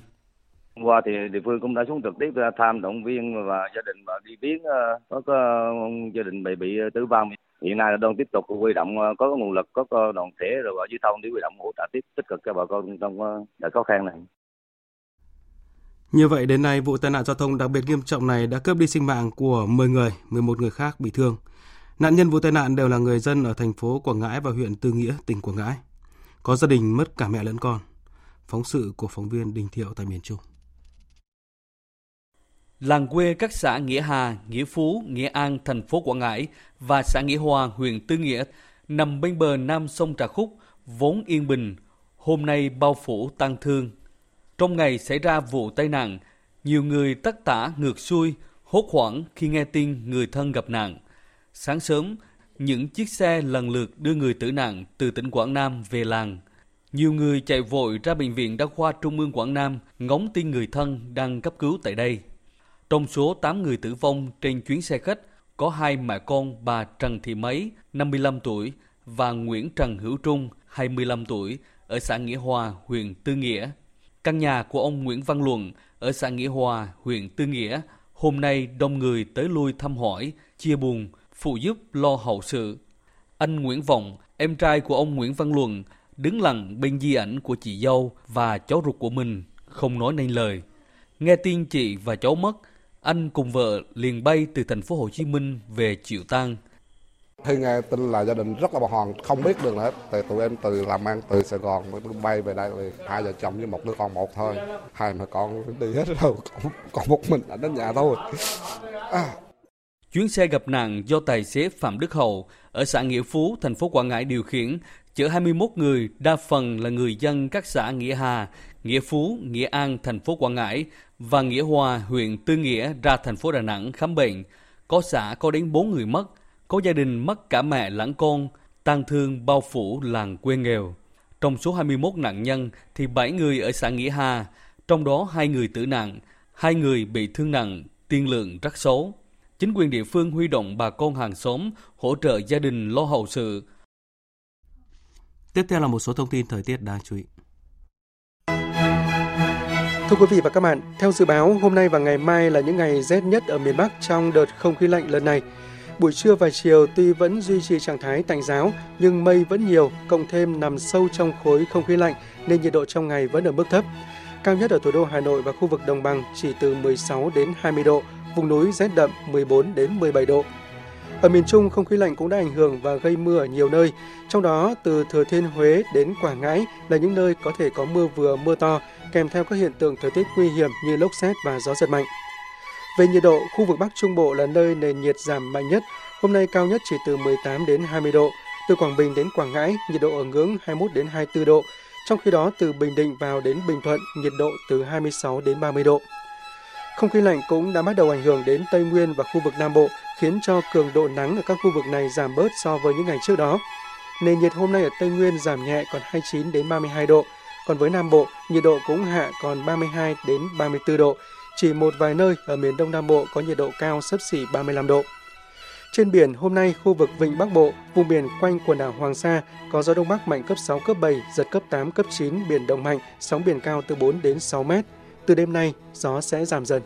Hôm qua thì địa phương cũng đã xuống trực tiếp thăm động viên và gia đình và đi viếng ờ, có, có gia đình bị bị tử vong hiện nay là đang tiếp tục huy động ờ, có nguồn lực có đoàn thể rồi và dưới thông để huy động hỗ trợ tiếp tích cực cho bà con trong ờ, đợt khó khăn này. Như vậy đến nay vụ tai nạn giao thông đặc biệt nghiêm trọng này đã cướp đi sinh mạng của 10 người, 11 người khác bị thương. Nạn nhân vụ tai nạn đều là người dân ở thành phố Quảng Ngãi và huyện Tư Nghĩa, tỉnh Quảng Ngãi. Có gia đình mất cả mẹ lẫn con. Phóng sự của phóng viên Đình Thiệu tại miền Trung. Làng quê các xã Nghĩa Hà, Nghĩa Phú, Nghĩa An, thành phố Quảng Ngãi và xã Nghĩa Hòa, huyện Tư Nghĩa nằm bên bờ nam sông Trà Khúc, vốn yên bình, hôm nay bao phủ tang thương. Trong ngày xảy ra vụ tai nạn, nhiều người tất tả ngược xuôi, hốt hoảng khi nghe tin người thân gặp nạn. Sáng sớm, những chiếc xe lần lượt đưa người tử nạn từ tỉnh Quảng Nam về làng. Nhiều người chạy vội ra bệnh viện đa khoa Trung ương Quảng Nam ngóng tin người thân đang cấp cứu tại đây. Trong số 8 người tử vong trên chuyến xe khách, có hai mẹ con bà Trần Thị Mấy, 55 tuổi, và Nguyễn Trần Hữu Trung, 25 tuổi, ở xã Nghĩa Hòa, huyện Tư Nghĩa. Căn nhà của ông Nguyễn Văn Luận ở xã Nghĩa Hòa, huyện Tư Nghĩa, hôm nay đông người tới lui thăm hỏi, chia buồn, phụ giúp lo hậu sự. Anh Nguyễn Vọng, em trai của ông Nguyễn Văn Luận, đứng lặng bên di ảnh của chị dâu và cháu ruột của mình, không nói nên lời. Nghe tin chị và cháu mất, anh cùng vợ liền bay từ thành phố Hồ Chí Minh về chịu tang. Khi nghe tin là gia đình rất là bàng hoàng, không biết được hết. Thì tụi em từ làm ăn từ Sài Gòn bay về đây thì hai vợ chồng với một đứa con một thôi. Hai mẹ con đi hết rồi, còn, còn một mình ở đến nhà thôi. À. Chuyến xe gặp nạn do tài xế Phạm Đức Hậu ở xã Nghĩa Phú, thành phố Quảng Ngãi điều khiển, chở 21 người, đa phần là người dân các xã Nghĩa Hà, Nghĩa Phú, Nghĩa An, thành phố Quảng Ngãi và Nghĩa Hòa, huyện Tư Nghĩa ra thành phố Đà Nẵng khám bệnh. Có xã có đến 4 người mất, có gia đình mất cả mẹ lẫn con, tang thương bao phủ làng quê nghèo. Trong số 21 nạn nhân thì 7 người ở xã Nghĩa Hà, trong đó hai người tử nạn, hai người bị thương nặng, tiên lượng rất xấu. Chính quyền địa phương huy động bà con hàng xóm hỗ trợ gia đình lo hậu sự. Tiếp theo là một số thông tin thời tiết đáng chú ý. Thưa quý vị và các bạn, theo dự báo, hôm nay và ngày mai là những ngày rét nhất ở miền Bắc trong đợt không khí lạnh lần này. Buổi trưa và chiều tuy vẫn duy trì trạng thái tạnh giáo, nhưng mây vẫn nhiều, cộng thêm nằm sâu trong khối không khí lạnh nên nhiệt độ trong ngày vẫn ở mức thấp. Cao nhất ở thủ đô Hà Nội và khu vực đồng bằng chỉ từ 16 đến 20 độ, vùng núi rét đậm 14 đến 17 độ. Ở miền Trung, không khí lạnh cũng đã ảnh hưởng và gây mưa ở nhiều nơi, trong đó từ Thừa Thiên Huế đến Quảng Ngãi là những nơi có thể có mưa vừa mưa to, kèm theo các hiện tượng thời tiết nguy hiểm như lốc xét và gió giật mạnh. Về nhiệt độ, khu vực Bắc Trung Bộ là nơi nền nhiệt giảm mạnh nhất, hôm nay cao nhất chỉ từ 18 đến 20 độ. Từ Quảng Bình đến Quảng Ngãi, nhiệt độ ở ngưỡng 21 đến 24 độ, trong khi đó từ Bình Định vào đến Bình Thuận, nhiệt độ từ 26 đến 30 độ. Không khí lạnh cũng đã bắt đầu ảnh hưởng đến Tây Nguyên và khu vực Nam Bộ, khiến cho cường độ nắng ở các khu vực này giảm bớt so với những ngày trước đó. Nền nhiệt hôm nay ở Tây Nguyên giảm nhẹ còn 29 đến 32 độ, còn với Nam Bộ, nhiệt độ cũng hạ còn 32 đến 34 độ. Chỉ một vài nơi ở miền Đông Nam Bộ có nhiệt độ cao sấp xỉ 35 độ. Trên biển, hôm nay khu vực Vịnh Bắc Bộ, vùng biển quanh quần đảo Hoàng Sa có gió Đông Bắc mạnh cấp 6, cấp 7, giật cấp 8, cấp 9, biển động mạnh, sóng biển cao từ 4 đến 6 mét. Từ đêm nay, gió sẽ giảm dần.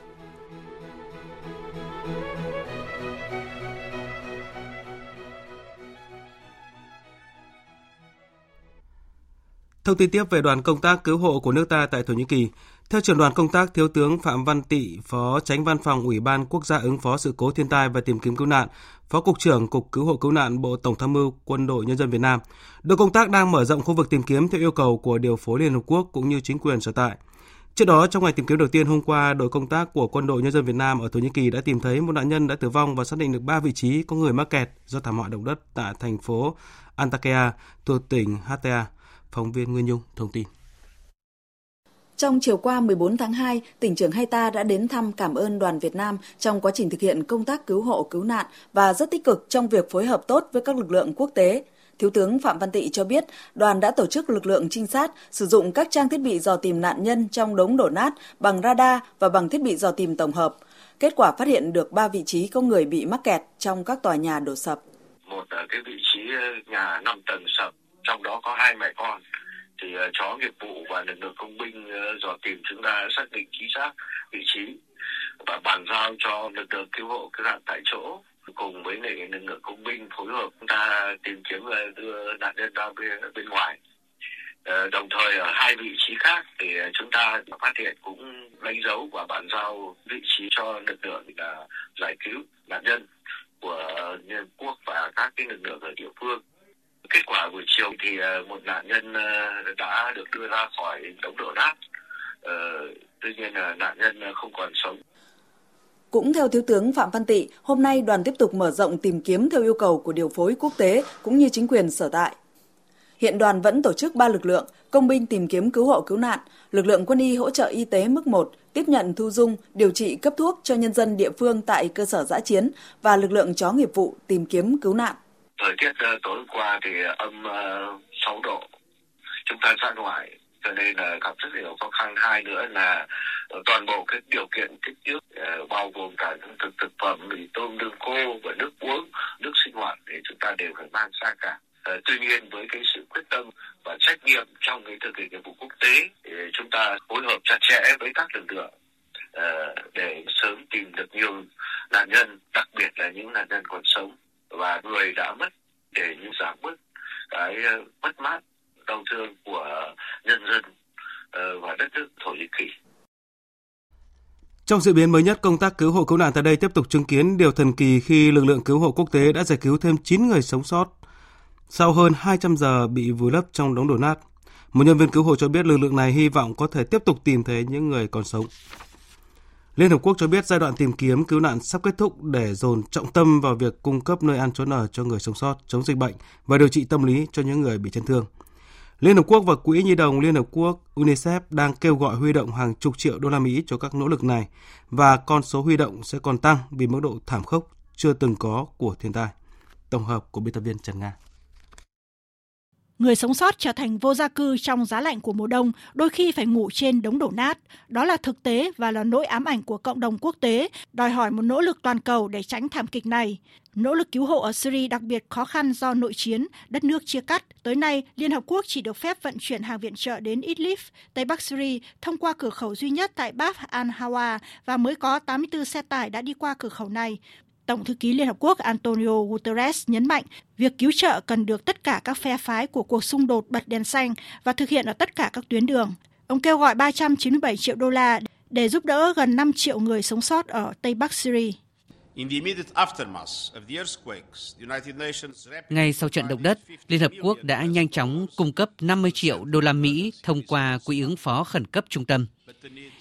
Thông tin tiếp về đoàn công tác cứu hộ của nước ta tại Thổ Nhĩ Kỳ. Theo trưởng đoàn công tác Thiếu tướng Phạm Văn Tị, Phó Tránh Văn phòng Ủy ban Quốc gia ứng phó sự cố thiên tai và tìm kiếm cứu nạn, Phó Cục trưởng Cục Cứu hộ Cứu nạn Bộ Tổng tham mưu Quân đội Nhân dân Việt Nam, đội công tác đang mở rộng khu vực tìm kiếm theo yêu cầu của điều phối Liên Hợp Quốc cũng như chính quyền sở tại. Trước đó, trong ngày tìm kiếm đầu tiên hôm qua, đội công tác của Quân đội Nhân dân Việt Nam ở Thổ Nhĩ Kỳ đã tìm thấy một nạn nhân đã tử vong và xác định được 3 vị trí có người mắc kẹt do thảm họa động đất tại thành phố Antakya thuộc tỉnh Hatay. Phóng viên Nguyên Nhung thông tin. Trong chiều qua 14 tháng 2, tỉnh trưởng Haita đã đến thăm cảm ơn đoàn Việt Nam trong quá trình thực hiện công tác cứu hộ cứu nạn và rất tích cực trong việc phối hợp tốt với các lực lượng quốc tế. Thiếu tướng Phạm Văn Tị cho biết, đoàn đã tổ chức lực lượng trinh sát sử dụng các trang thiết bị dò tìm nạn nhân trong đống đổ nát bằng radar và bằng thiết bị dò tìm tổng hợp. Kết quả phát hiện được 3 vị trí có người bị mắc kẹt trong các tòa nhà đổ sập. Một cái vị trí nhà 5 tầng sập, trong đó có hai mẹ con. Thì uh, chó nghiệp vụ và lực lượng công binh ờ, uh, dò tìm chúng ta xác định chính xác vị trí. Và bàn giao cho lực lượng cứu hộ cứu nạn tại chỗ cùng với lực lượng công binh phối hợp chúng ta tìm kiếm và đưa nạn nhân ra bên, bên ngoài. Uh, đồng thời ở hai vị trí khác thì chúng ta phát hiện cũng đánh dấu và bàn giao vị trí cho lực lượng là giải cứu nạn nhân của Liên Quốc và các cái lực lượng ở địa phương kết quả buổi chiều thì ờ, một nạn nhân ờ, đã được đưa ra khỏi đống đổ nát. Ờ, tuy nhiên là nạn nhân không còn sống. Cũng theo Thiếu tướng Phạm Văn Tị, hôm nay đoàn tiếp tục mở rộng tìm kiếm theo yêu cầu của điều phối quốc tế cũng như chính quyền sở tại. Hiện đoàn vẫn tổ chức 3 lực lượng, công binh tìm kiếm cứu hộ cứu nạn, lực lượng quân y hỗ trợ y tế mức 1, tiếp nhận thu dung, điều trị cấp thuốc cho nhân dân địa phương tại cơ sở giã chiến và lực lượng chó nghiệp vụ tìm kiếm cứu nạn thời tiết ờ, tối qua thì ờ, âm ờ, 6 độ. Chúng ta ra ngoài, cho nên là gặp rất nhiều khó khăn. Hai nữa là toàn bộ các điều kiện kích thước bao gồm cả những thực thực phẩm mì tôm, đường khô và nước uống, nước sinh hoạt thì chúng ta đều phải mang ra cả. Tuy nhiên với cái sự quyết tâm và trách nhiệm trong cái thực hiện nhiệm vụ quốc tế thì chúng ta phối hợp chặt chẽ với các lực lượng để sớm tìm được nhiều nạn nhân, đặc biệt là những nạn nhân còn sống người đã mất để như giảm bớt cái ờ, mất mát đau thương của nhân dân ờ, và đất nước Thổ Nhĩ Kỳ. Trong diễn biến mới nhất, công tác cứu hộ cứu nạn tại đây tiếp tục chứng kiến điều thần kỳ khi lực lượng cứu hộ quốc tế đã giải cứu thêm 9 người sống sót sau hơn 200 giờ bị vùi lấp trong đống đổ nát. Một nhân viên cứu hộ cho biết lực lượng này hy vọng có thể tiếp tục tìm thấy những người còn sống. Liên Hợp Quốc cho biết giai đoạn tìm kiếm cứu nạn sắp kết thúc để dồn trọng tâm vào việc cung cấp nơi ăn trốn ở cho người sống sót, chống dịch bệnh và điều trị tâm lý cho những người bị chấn thương. Liên Hợp Quốc và Quỹ Nhi đồng Liên Hợp Quốc UNICEF đang kêu gọi huy động hàng chục triệu đô la Mỹ cho các nỗ lực này và con số huy động sẽ còn tăng vì mức độ thảm khốc chưa từng có của thiên tai. Tổng hợp của biên tập viên Trần Nga. Người sống sót trở thành vô gia cư trong giá lạnh của mùa đông, đôi khi phải ngủ trên đống đổ nát. Đó là thực tế và là nỗi ám ảnh của cộng đồng quốc tế, đòi hỏi một nỗ lực toàn cầu để tránh thảm kịch này. Nỗ lực cứu hộ ở Syria đặc biệt khó khăn do nội chiến, đất nước chia cắt. Tới nay, Liên Hợp Quốc chỉ được phép vận chuyển hàng viện trợ đến Idlib, Tây Bắc Syria, thông qua cửa khẩu duy nhất tại Bab al-Hawa và mới có 84 xe tải đã đi qua cửa khẩu này. Tổng thư ký Liên Hợp Quốc Antonio Guterres nhấn mạnh việc cứu trợ cần được tất cả các phe phái của cuộc xung đột bật đèn xanh và thực hiện ở tất cả các tuyến đường. Ông kêu gọi 397 triệu đô la để giúp đỡ gần 5 triệu người sống sót ở Tây Bắc Syria. Ngay sau trận động đất, Liên Hợp Quốc đã nhanh chóng cung cấp 50 triệu đô la Mỹ thông qua Quỹ ứng phó khẩn cấp trung tâm.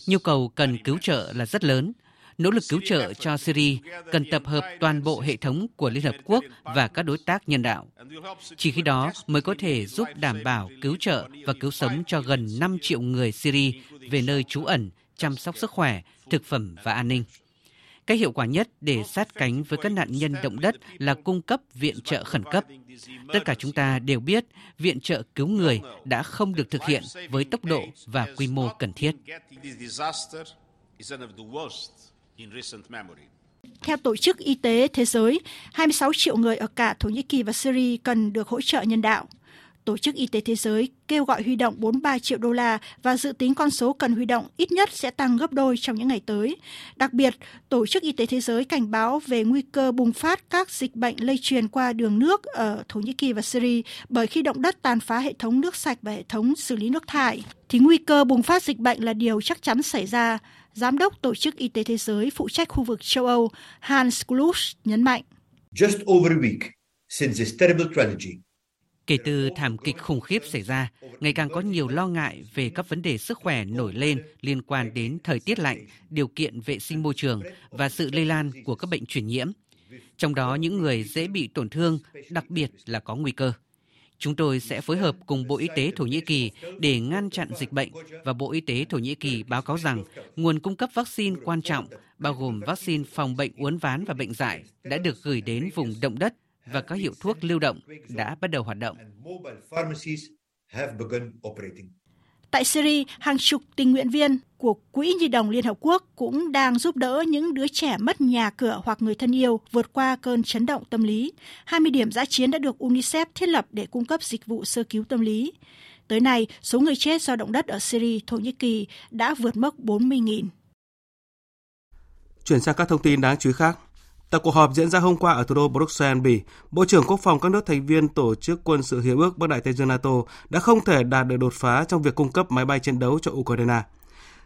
Nhu cầu cần cứu trợ là rất lớn, nỗ lực cứu trợ cho Syria cần tập hợp toàn bộ hệ thống của Liên Hợp Quốc và các đối tác nhân đạo. Chỉ khi đó mới có thể giúp đảm bảo cứu trợ và cứu sống cho gần 5 triệu người Syria về nơi trú ẩn, chăm sóc sức khỏe, thực phẩm và an ninh. Cách hiệu quả nhất để sát cánh với các nạn nhân động đất là cung cấp viện trợ khẩn cấp. Tất cả chúng ta đều biết viện trợ cứu người đã không được thực hiện với tốc độ và quy mô cần thiết. Theo Tổ chức Y tế Thế giới, 26 triệu người ở cả Thổ Nhĩ Kỳ và Syria cần được hỗ trợ nhân đạo. Tổ chức Y tế Thế giới kêu gọi huy động 43 triệu đô la và dự tính con số cần huy động ít nhất sẽ tăng gấp đôi trong những ngày tới. Đặc biệt, Tổ chức Y tế Thế giới cảnh báo về nguy cơ bùng phát các dịch bệnh lây truyền qua đường nước ở Thổ Nhĩ Kỳ và Syria bởi khi động đất tàn phá hệ thống nước sạch và hệ thống xử lý nước thải, thì nguy cơ bùng phát dịch bệnh là điều chắc chắn xảy ra. Giám đốc Tổ chức Y tế Thế giới phụ trách khu vực châu Âu Hans Kluge nhấn mạnh. Just over a week since this terrible tragedy, Kể từ thảm kịch khủng khiếp xảy ra, ngày càng có nhiều lo ngại về các vấn đề sức khỏe nổi lên liên quan đến thời tiết lạnh, điều kiện vệ sinh môi trường và sự lây lan của các bệnh truyền nhiễm. Trong đó những người dễ bị tổn thương, đặc biệt là có nguy cơ. Chúng tôi sẽ phối hợp cùng Bộ Y tế Thổ Nhĩ Kỳ để ngăn chặn dịch bệnh và Bộ Y tế Thổ Nhĩ Kỳ báo cáo rằng nguồn cung cấp vaccine quan trọng, bao gồm vaccine phòng bệnh uốn ván và bệnh dại, đã được gửi đến vùng động đất và các hiệu thuốc lưu động đã bắt đầu hoạt động. Tại Syria, hàng chục tình nguyện viên của Quỹ Nhi đồng Liên Hợp Quốc cũng đang giúp đỡ những đứa trẻ mất nhà cửa hoặc người thân yêu vượt qua cơn chấn động tâm lý. 20 điểm giã chiến đã được UNICEF thiết lập để cung cấp dịch vụ sơ cứu tâm lý. Tới nay, số người chết do động đất ở Syria, Thổ Nhĩ Kỳ đã vượt mốc 40.000. Chuyển sang các thông tin đáng chú ý khác. Tại cuộc họp diễn ra hôm qua ở thủ đô Bruxelles, Bỉ, Bộ trưởng Quốc phòng các nước thành viên Tổ chức Quân sự Hiệp ước Bắc Đại Tây Dương NATO đã không thể đạt được đột phá trong việc cung cấp máy bay chiến đấu cho Ukraine.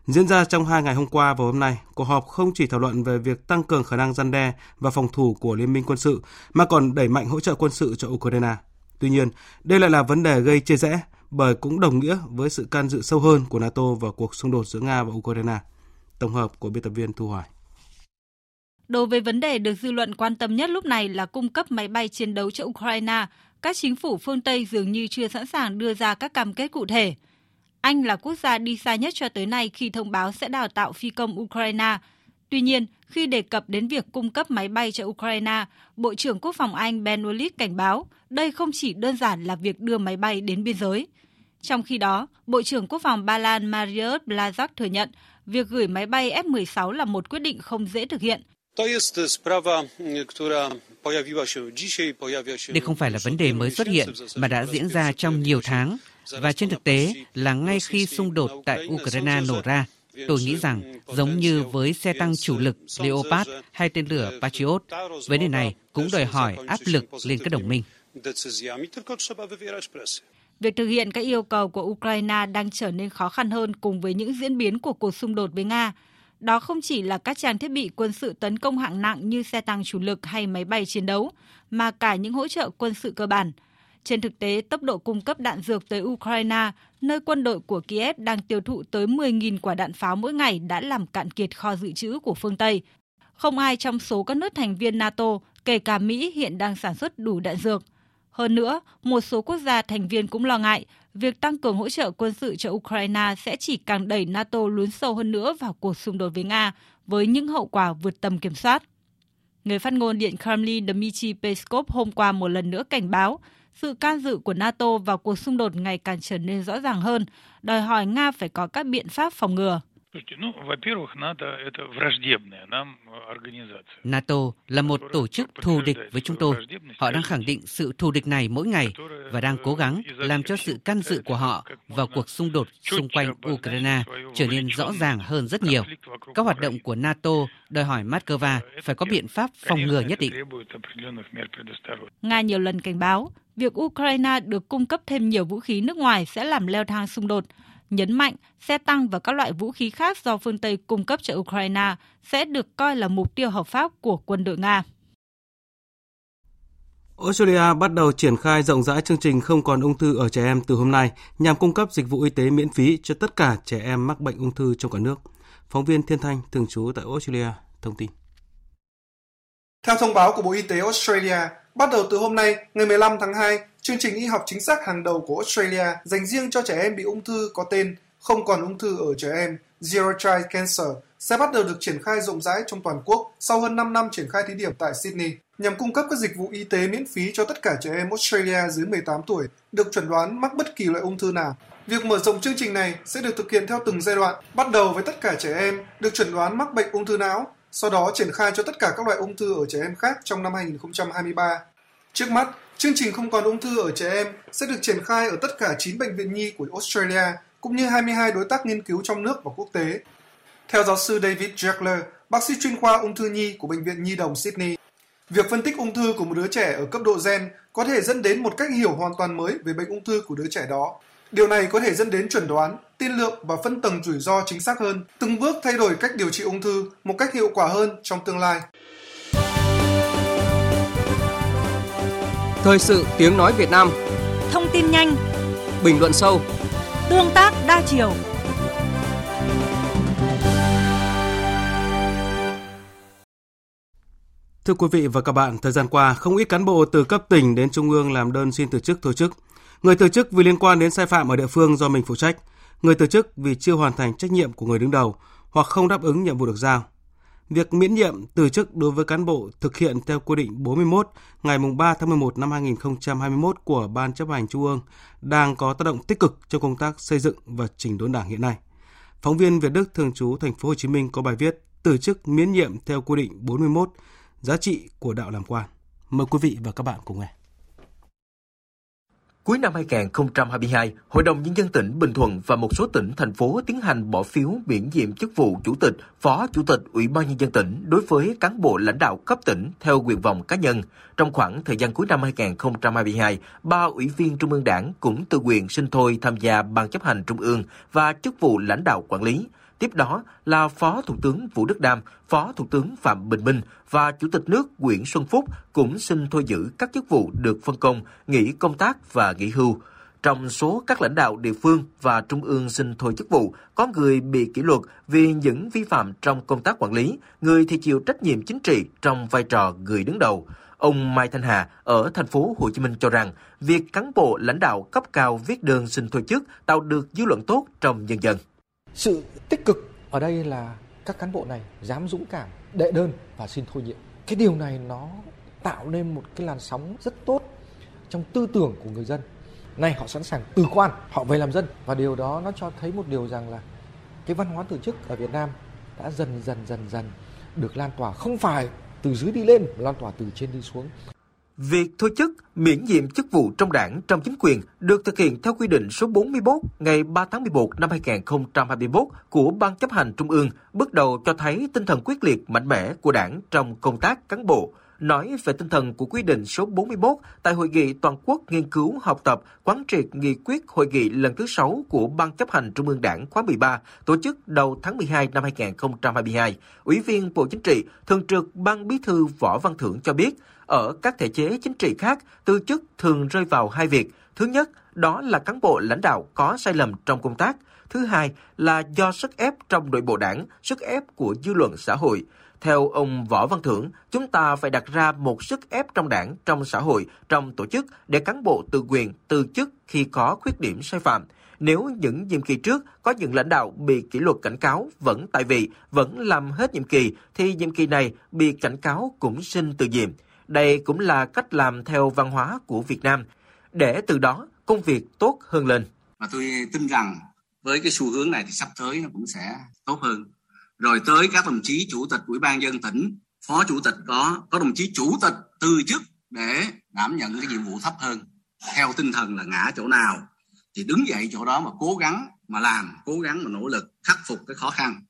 Diễn ra trong hai ngày hôm qua và hôm nay, cuộc họp không chỉ thảo luận về việc tăng cường khả năng gian đe và phòng thủ của Liên minh quân sự, mà còn đẩy mạnh hỗ trợ quân sự cho Ukraine. Tuy nhiên, đây lại là vấn đề gây chia rẽ, bởi cũng đồng nghĩa với sự can dự sâu hơn của NATO vào cuộc xung đột giữa Nga và Ukraine. Tổng hợp của biên tập viên Thu Hoài. Đối với vấn đề được dư luận quan tâm nhất lúc này là cung cấp máy bay chiến đấu cho Ukraine, các chính phủ phương Tây dường như chưa sẵn sàng đưa ra các cam kết cụ thể. Anh là quốc gia đi xa nhất cho tới nay khi thông báo sẽ đào tạo phi công Ukraine. Tuy nhiên, khi đề cập đến việc cung cấp máy bay cho Ukraine, Bộ trưởng Quốc phòng Anh Ben Wallace cảnh báo đây không chỉ đơn giản là việc đưa máy bay đến biên giới. Trong khi đó, Bộ trưởng Quốc phòng Ba Lan Mariusz Blazak thừa nhận việc gửi máy bay F-16 là một quyết định không dễ thực hiện. Đây không phải là vấn đề mới xuất hiện mà đã diễn ra trong nhiều tháng và trên thực tế là ngay khi xung đột tại Ukraine nổ ra, tôi nghĩ rằng giống như với xe tăng chủ lực Leopard hay tên lửa Patriot, vấn đề này cũng đòi hỏi áp lực lên các đồng minh. Việc thực hiện các yêu cầu của Ukraine đang trở nên khó khăn hơn cùng với những diễn biến của cuộc xung đột với Nga. Đó không chỉ là các trang thiết bị quân sự tấn công hạng nặng như xe tăng chủ lực hay máy bay chiến đấu, mà cả những hỗ trợ quân sự cơ bản. Trên thực tế, tốc độ cung cấp đạn dược tới Ukraine, nơi quân đội của Kiev đang tiêu thụ tới 10.000 quả đạn pháo mỗi ngày đã làm cạn kiệt kho dự trữ của phương Tây. Không ai trong số các nước thành viên NATO, kể cả Mỹ hiện đang sản xuất đủ đạn dược – hơn nữa, một số quốc gia thành viên cũng lo ngại việc tăng cường hỗ trợ quân sự cho Ukraine sẽ chỉ càng đẩy NATO lún sâu hơn nữa vào cuộc xung đột với Nga với những hậu quả vượt tầm kiểm soát. Người phát ngôn Điện Kremlin Dmitry Peskov hôm qua một lần nữa cảnh báo sự can dự của NATO vào cuộc xung đột ngày càng trở nên rõ ràng hơn, đòi hỏi Nga phải có các biện pháp phòng ngừa. NATO là một tổ chức thù địch với chúng tôi. Họ đang khẳng định sự thù địch này mỗi ngày và đang cố gắng làm cho sự can dự của họ vào cuộc xung đột xung quanh Ukraine trở nên rõ ràng hơn rất nhiều. Các hoạt động của NATO đòi hỏi Moscow phải có biện pháp phòng ngừa nhất định. Nga nhiều lần cảnh báo việc Ukraine được cung cấp thêm nhiều vũ khí nước ngoài sẽ làm leo thang xung đột nhấn mạnh xe tăng và các loại vũ khí khác do phương Tây cung cấp cho Ukraine sẽ được coi là mục tiêu hợp pháp của quân đội Nga. Australia bắt đầu triển khai rộng rãi chương trình không còn ung thư ở trẻ em từ hôm nay nhằm cung cấp dịch vụ y tế miễn phí cho tất cả trẻ em mắc bệnh ung thư trong cả nước. Phóng viên Thiên Thanh thường trú tại Australia thông tin. Theo thông báo của Bộ Y tế Australia, bắt đầu từ hôm nay, ngày 15 tháng 2, chương trình y học chính xác hàng đầu của Australia dành riêng cho trẻ em bị ung thư có tên Không còn ung thư ở trẻ em, Zero Child Cancer, sẽ bắt đầu được triển khai rộng rãi trong toàn quốc sau hơn 5 năm triển khai thí điểm tại Sydney, nhằm cung cấp các dịch vụ y tế miễn phí cho tất cả trẻ em Australia dưới 18 tuổi được chuẩn đoán mắc bất kỳ loại ung thư nào. Việc mở rộng chương trình này sẽ được thực hiện theo từng giai đoạn, bắt đầu với tất cả trẻ em được chuẩn đoán mắc bệnh ung thư não, sau đó triển khai cho tất cả các loại ung thư ở trẻ em khác trong năm 2023. Trước mắt, chương trình không còn ung thư ở trẻ em sẽ được triển khai ở tất cả 9 bệnh viện nhi của Australia, cũng như 22 đối tác nghiên cứu trong nước và quốc tế. Theo giáo sư David Jackler, bác sĩ chuyên khoa ung thư nhi của Bệnh viện Nhi đồng Sydney, việc phân tích ung thư của một đứa trẻ ở cấp độ gen có thể dẫn đến một cách hiểu hoàn toàn mới về bệnh ung thư của đứa trẻ đó. Điều này có thể dẫn đến chuẩn đoán, tiên lượng và phân tầng rủi ro chính xác hơn, từng bước thay đổi cách điều trị ung thư một cách hiệu quả hơn trong tương lai. Thời sự tiếng nói Việt Nam. Thông tin nhanh. Bình luận sâu. Tương tác đa chiều. Thưa quý vị và các bạn, thời gian qua, không ít cán bộ từ cấp tỉnh đến trung ương làm đơn xin từ chức thôi chức. Người từ chức vì liên quan đến sai phạm ở địa phương do mình phụ trách, người từ chức vì chưa hoàn thành trách nhiệm của người đứng đầu hoặc không đáp ứng nhiệm vụ được giao. Việc miễn nhiệm từ chức đối với cán bộ thực hiện theo quy định 41 ngày 3 tháng 11 năm 2021 của Ban chấp hành Trung ương đang có tác động tích cực cho công tác xây dựng và chỉnh đốn Đảng hiện nay. Phóng viên Việt Đức thường trú thành phố Hồ Chí Minh có bài viết từ chức miễn nhiệm theo quy định 41 giá trị của đạo làm quan. Mời quý vị và các bạn cùng nghe. Cuối năm 2022, Hội đồng Nhân dân tỉnh Bình Thuận và một số tỉnh, thành phố tiến hành bỏ phiếu miễn nhiệm chức vụ Chủ tịch, Phó Chủ tịch Ủy ban Nhân dân tỉnh đối với cán bộ lãnh đạo cấp tỉnh theo nguyện vọng cá nhân. Trong khoảng thời gian cuối năm 2022, ba ủy viên Trung ương Đảng cũng tự nguyện xin thôi tham gia Ban chấp hành Trung ương và chức vụ lãnh đạo quản lý. Tiếp đó là Phó Thủ tướng Vũ Đức Đam, Phó Thủ tướng Phạm Bình Minh và Chủ tịch nước Nguyễn Xuân Phúc cũng xin thôi giữ các chức vụ được phân công, nghỉ công tác và nghỉ hưu. Trong số các lãnh đạo địa phương và trung ương xin thôi chức vụ, có người bị kỷ luật vì những vi phạm trong công tác quản lý, người thì chịu trách nhiệm chính trị trong vai trò người đứng đầu. Ông Mai Thanh Hà ở thành phố Hồ Chí Minh cho rằng, việc cán bộ lãnh đạo cấp cao viết đơn xin thôi chức tạo được dư luận tốt trong nhân dân. Sự tích cực ở đây là các cán bộ này dám dũng cảm, đệ đơn và xin thôi nhiệm. Cái điều này nó tạo nên một cái làn sóng rất tốt trong tư tưởng của người dân. Nay họ sẵn sàng từ quan, họ về làm dân. Và điều đó nó cho thấy một điều rằng là cái văn hóa từ chức ở Việt Nam đã dần dần dần dần được lan tỏa. Không phải từ dưới đi lên mà lan tỏa từ trên đi xuống. Việc thôi chức, miễn nhiệm chức vụ trong đảng, trong chính quyền được thực hiện theo quy định số 41 ngày 3 tháng 11 năm 2021 của Ban chấp hành Trung ương, bước đầu cho thấy tinh thần quyết liệt mạnh mẽ của đảng trong công tác cán bộ, nói về tinh thần của quy định số 41 tại hội nghị toàn quốc nghiên cứu học tập quán triệt nghị quyết hội nghị lần thứ 6 của Ban chấp hành Trung ương Đảng khóa 13 tổ chức đầu tháng 12 năm 2022. Ủy viên Bộ Chính trị, Thường trực Ban Bí thư Võ Văn Thưởng cho biết, ở các thể chế chính trị khác, tư chức thường rơi vào hai việc. Thứ nhất, đó là cán bộ lãnh đạo có sai lầm trong công tác. Thứ hai là do sức ép trong nội bộ đảng, sức ép của dư luận xã hội. Theo ông Võ Văn Thưởng, chúng ta phải đặt ra một sức ép trong đảng, trong xã hội, trong tổ chức để cán bộ tự quyền, từ chức khi có khuyết điểm sai phạm. Nếu những nhiệm kỳ trước có những lãnh đạo bị kỷ luật cảnh cáo vẫn tại vị, vẫn làm hết nhiệm kỳ, thì nhiệm kỳ này bị cảnh cáo cũng xin từ nhiệm. Đây cũng là cách làm theo văn hóa của Việt Nam, để từ đó công việc tốt hơn lên. Và tôi tin rằng với cái xu hướng này thì sắp tới nó cũng sẽ tốt hơn. Rồi tới các đồng chí chủ tịch ủy ban dân tỉnh, phó chủ tịch có, có đồng chí chủ tịch từ chức để đảm nhận cái nhiệm vụ thấp hơn. Theo tinh thần là ngã chỗ nào thì đứng dậy chỗ đó mà cố gắng mà làm, cố gắng mà nỗ lực khắc phục cái khó khăn.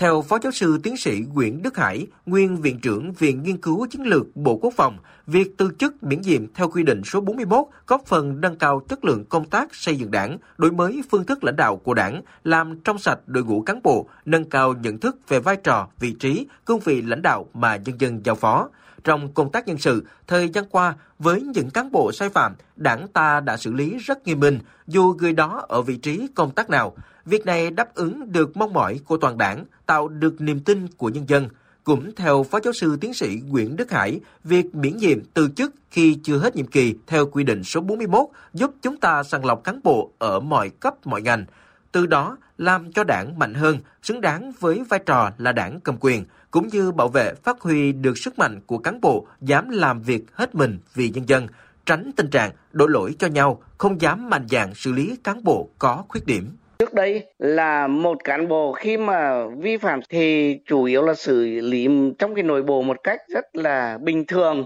Theo Phó Giáo sư Tiến sĩ Nguyễn Đức Hải, nguyên Viện trưởng Viện Nghiên cứu Chiến lược Bộ Quốc phòng, việc từ chức miễn nhiệm theo quy định số 41 góp phần nâng cao chất lượng công tác xây dựng đảng, đổi mới phương thức lãnh đạo của đảng, làm trong sạch đội ngũ cán bộ, nâng cao nhận thức về vai trò, vị trí, cương vị lãnh đạo mà nhân dân giao phó. Trong công tác nhân sự, thời gian qua, với những cán bộ sai phạm, đảng ta đã xử lý rất nghiêm minh, dù người đó ở vị trí công tác nào. Việc này đáp ứng được mong mỏi của toàn đảng, tạo được niềm tin của nhân dân. Cũng theo Phó Giáo sư Tiến sĩ Nguyễn Đức Hải, việc miễn nhiệm từ chức khi chưa hết nhiệm kỳ theo quy định số 41 giúp chúng ta sàng lọc cán bộ ở mọi cấp mọi ngành, từ đó làm cho đảng mạnh hơn, xứng đáng với vai trò là đảng cầm quyền, cũng như bảo vệ phát huy được sức mạnh của cán bộ dám làm việc hết mình vì nhân dân, tránh tình trạng đổ lỗi cho nhau, không dám mạnh dạn xử lý cán bộ có khuyết điểm. Trước đây là một cán bộ khi mà vi phạm thì chủ yếu là xử lý trong cái nội bộ một cách rất là bình thường,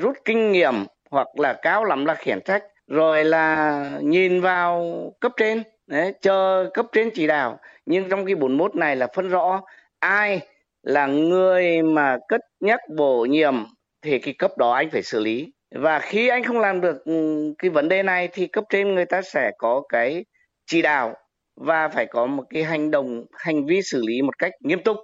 rút kinh nghiệm hoặc là cao lắm là khiển trách, rồi là nhìn vào cấp trên, đấy, chờ cấp trên chỉ đạo. Nhưng trong cái 41 này là phân rõ ai là người mà cất nhắc bổ nhiệm thì cái cấp đó anh phải xử lý. Và khi anh không làm được ừ, cái vấn đề này thì cấp trên người ta sẽ có cái chỉ đạo và phải có một cái hành động, hành vi xử lý một cách nghiêm túc.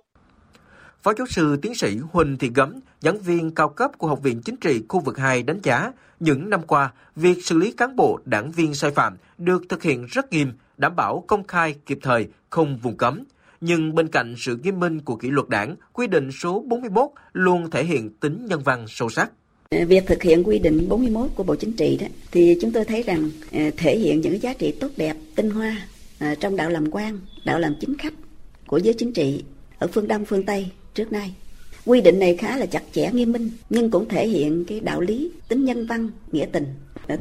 Phó giáo sư tiến sĩ Huỳnh Thị Gấm, giảng viên cao cấp của Học viện Chính trị khu vực 2 đánh giá, những năm qua, việc xử lý cán bộ, đảng viên sai phạm được thực hiện rất nghiêm, đảm bảo công khai, kịp thời, không vùng cấm. Nhưng bên cạnh sự nghiêm minh của kỷ luật đảng, quy định số 41 luôn thể hiện tính nhân văn sâu sắc. À, việc thực hiện quy định 41 của Bộ Chính trị đó thì chúng tôi thấy rằng à, thể hiện những giá trị tốt đẹp, tinh hoa à, trong đạo làm quan, đạo làm chính khách của giới chính trị ở phương Đông, phương Tây trước nay. Quy định này khá là chặt chẽ nghiêm minh nhưng cũng thể hiện cái đạo lý, tính nhân văn, nghĩa tình.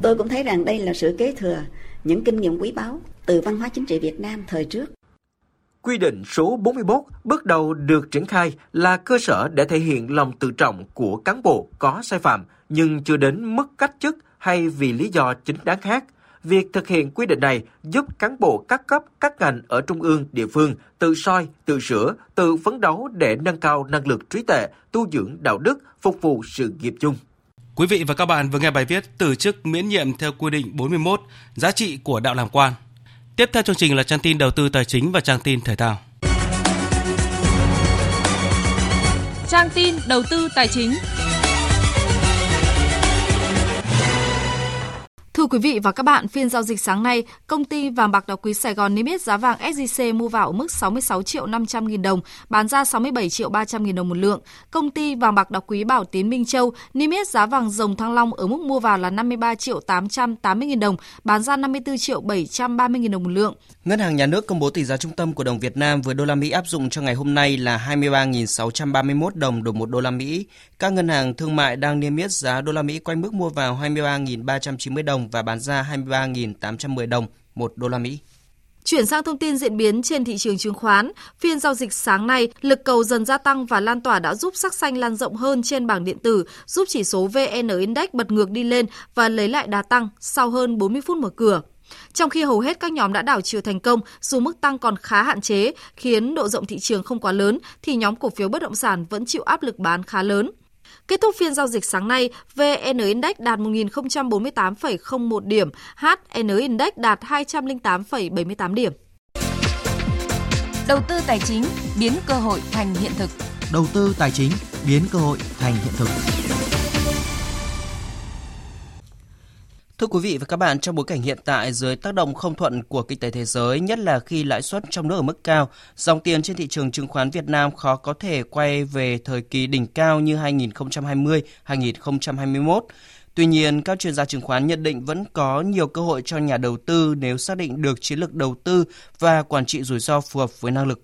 Tôi cũng thấy rằng đây là sự kế thừa những kinh nghiệm quý báu từ văn hóa chính trị Việt Nam thời trước. Quy định số 41 bước đầu được triển khai là cơ sở để thể hiện lòng tự trọng của cán bộ có sai phạm nhưng chưa đến mức cách chức hay vì lý do chính đáng khác. Việc thực hiện quy định này giúp cán bộ các cấp, các ngành ở trung ương, địa phương tự soi, tự sửa, tự phấn đấu để nâng cao năng lực trí tuệ, tu dưỡng đạo đức, phục vụ sự nghiệp chung. Quý vị và các bạn vừa nghe bài viết từ chức miễn nhiệm theo quy định 41, giá trị của đạo làm quan. Tiếp theo chương trình là trang tin đầu tư tài chính và trang tin thể thao. Trang tin đầu tư tài chính. Thưa quý vị và các bạn, phiên giao dịch sáng nay, công ty vàng bạc đá quý Sài Gòn niêm yết giá vàng SJC mua vào ở mức 66 triệu 500 nghìn đồng, bán ra 67 triệu 300 nghìn đồng một lượng. Công ty vàng bạc đá quý Bảo Tín Minh Châu niêm yết giá vàng rồng thăng long ở mức mua vào là 53 triệu 880 nghìn đồng, bán ra 54 triệu 730 nghìn đồng một lượng. Ngân hàng Nhà nước công bố tỷ giá trung tâm của đồng Việt Nam với đô la Mỹ áp dụng cho ngày hôm nay là 23.631 đồng đổi 1 đô la Mỹ. Các ngân hàng thương mại đang niêm yết giá đô la Mỹ quanh mức mua vào 23.390 đồng và bán ra 23.810 đồng 1 đô la Mỹ. Chuyển sang thông tin diễn biến trên thị trường chứng khoán, phiên giao dịch sáng nay, lực cầu dần gia tăng và lan tỏa đã giúp sắc xanh lan rộng hơn trên bảng điện tử, giúp chỉ số VN Index bật ngược đi lên và lấy lại đà tăng sau hơn 40 phút mở cửa. Trong khi hầu hết các nhóm đã đảo chiều thành công, dù mức tăng còn khá hạn chế, khiến độ rộng thị trường không quá lớn, thì nhóm cổ phiếu bất động sản vẫn chịu áp lực bán khá lớn. Kết thúc phiên giao dịch sáng nay, VN Index đạt 1.048,01 điểm, HN Index đạt 208,78 điểm. Đầu tư tài chính biến cơ hội thành hiện thực. Đầu tư tài chính biến cơ hội thành hiện thực. Thưa quý vị và các bạn, trong bối cảnh hiện tại dưới tác động không thuận của kinh tế thế giới, nhất là khi lãi suất trong nước ở mức cao, dòng tiền trên thị trường chứng khoán Việt Nam khó có thể quay về thời kỳ đỉnh cao như 2020-2021. Tuy nhiên, các chuyên gia chứng khoán nhận định vẫn có nhiều cơ hội cho nhà đầu tư nếu xác định được chiến lược đầu tư và quản trị rủi ro phù hợp với năng lực.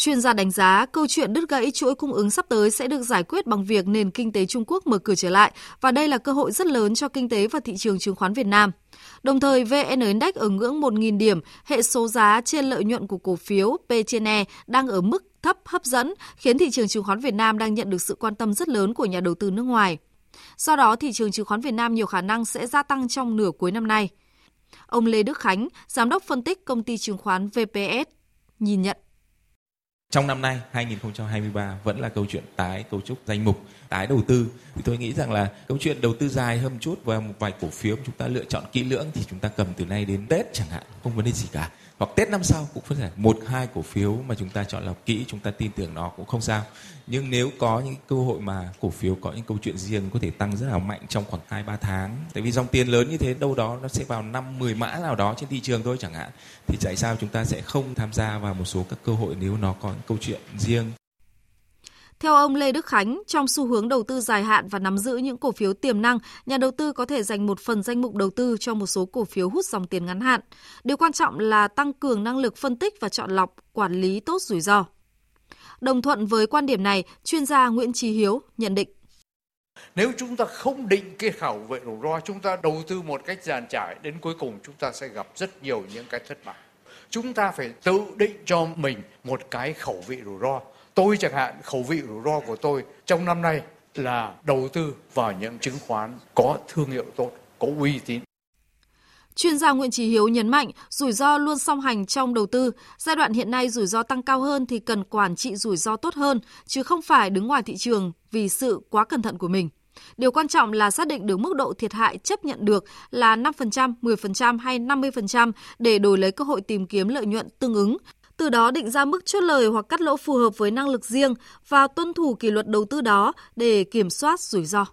Chuyên gia đánh giá câu chuyện đứt gãy chuỗi cung ứng sắp tới sẽ được giải quyết bằng việc nền kinh tế Trung Quốc mở cửa trở lại và đây là cơ hội rất lớn cho kinh tế và thị trường chứng khoán Việt Nam. Đồng thời, VN Index ở ngưỡng 1.000 điểm, hệ số giá trên lợi nhuận của cổ phiếu P trên E đang ở mức thấp hấp dẫn, khiến thị trường chứng khoán Việt Nam đang nhận được sự quan tâm rất lớn của nhà đầu tư nước ngoài. Do đó, thị trường chứng khoán Việt Nam nhiều khả năng sẽ gia tăng trong nửa cuối năm nay. Ông Lê Đức Khánh, giám đốc phân tích công ty chứng khoán VPS, nhìn nhận. Trong năm nay 2023 vẫn là câu chuyện tái cấu trúc danh mục, tái đầu tư. Thì tôi nghĩ rằng là câu chuyện đầu tư dài hơn một chút và một vài cổ phiếu chúng ta lựa chọn kỹ lưỡng thì chúng ta cầm từ nay đến Tết chẳng hạn, không vấn đề gì cả. Hoặc Tết năm sau cũng có thể một hai cổ phiếu mà chúng ta chọn lọc kỹ, chúng ta tin tưởng nó cũng không sao. Nhưng nếu có những cơ hội mà cổ phiếu có những câu chuyện riêng có thể tăng rất là mạnh trong khoảng 2 3 tháng. Tại vì dòng tiền lớn như thế đâu đó nó sẽ vào 5 10 mã nào đó trên thị trường thôi chẳng hạn. Thì tại sao chúng ta sẽ không tham gia vào một số các cơ hội nếu nó có những câu chuyện riêng theo ông Lê Đức Khánh, trong xu hướng đầu tư dài hạn và nắm giữ những cổ phiếu tiềm năng, nhà đầu tư có thể dành một phần danh mục đầu tư cho một số cổ phiếu hút dòng tiền ngắn hạn. Điều quan trọng là tăng cường năng lực phân tích và chọn lọc, quản lý tốt rủi ro. Đồng thuận với quan điểm này, chuyên gia Nguyễn Trí Hiếu nhận định. Nếu chúng ta không định cái khẩu vệ rủi ro, chúng ta đầu tư một cách dàn trải, đến cuối cùng chúng ta sẽ gặp rất nhiều những cái thất bại. Chúng ta phải tự định cho mình một cái khẩu vị rủi ro tôi chẳng hạn khẩu vị rủi ro của tôi trong năm nay là đầu tư vào những chứng khoán có thương hiệu tốt, có uy tín. Chuyên gia Nguyễn Trí Hiếu nhấn mạnh rủi ro luôn song hành trong đầu tư. Giai đoạn hiện nay rủi ro tăng cao hơn thì cần quản trị rủi ro tốt hơn, chứ không phải đứng ngoài thị trường vì sự quá cẩn thận của mình. Điều quan trọng là xác định được mức độ thiệt hại chấp nhận được là 5%, 10% hay 50% để đổi lấy cơ hội tìm kiếm lợi nhuận tương ứng, từ đó định ra mức chốt lời hoặc cắt lỗ phù hợp với năng lực riêng và tuân thủ kỷ luật đầu tư đó để kiểm soát rủi ro.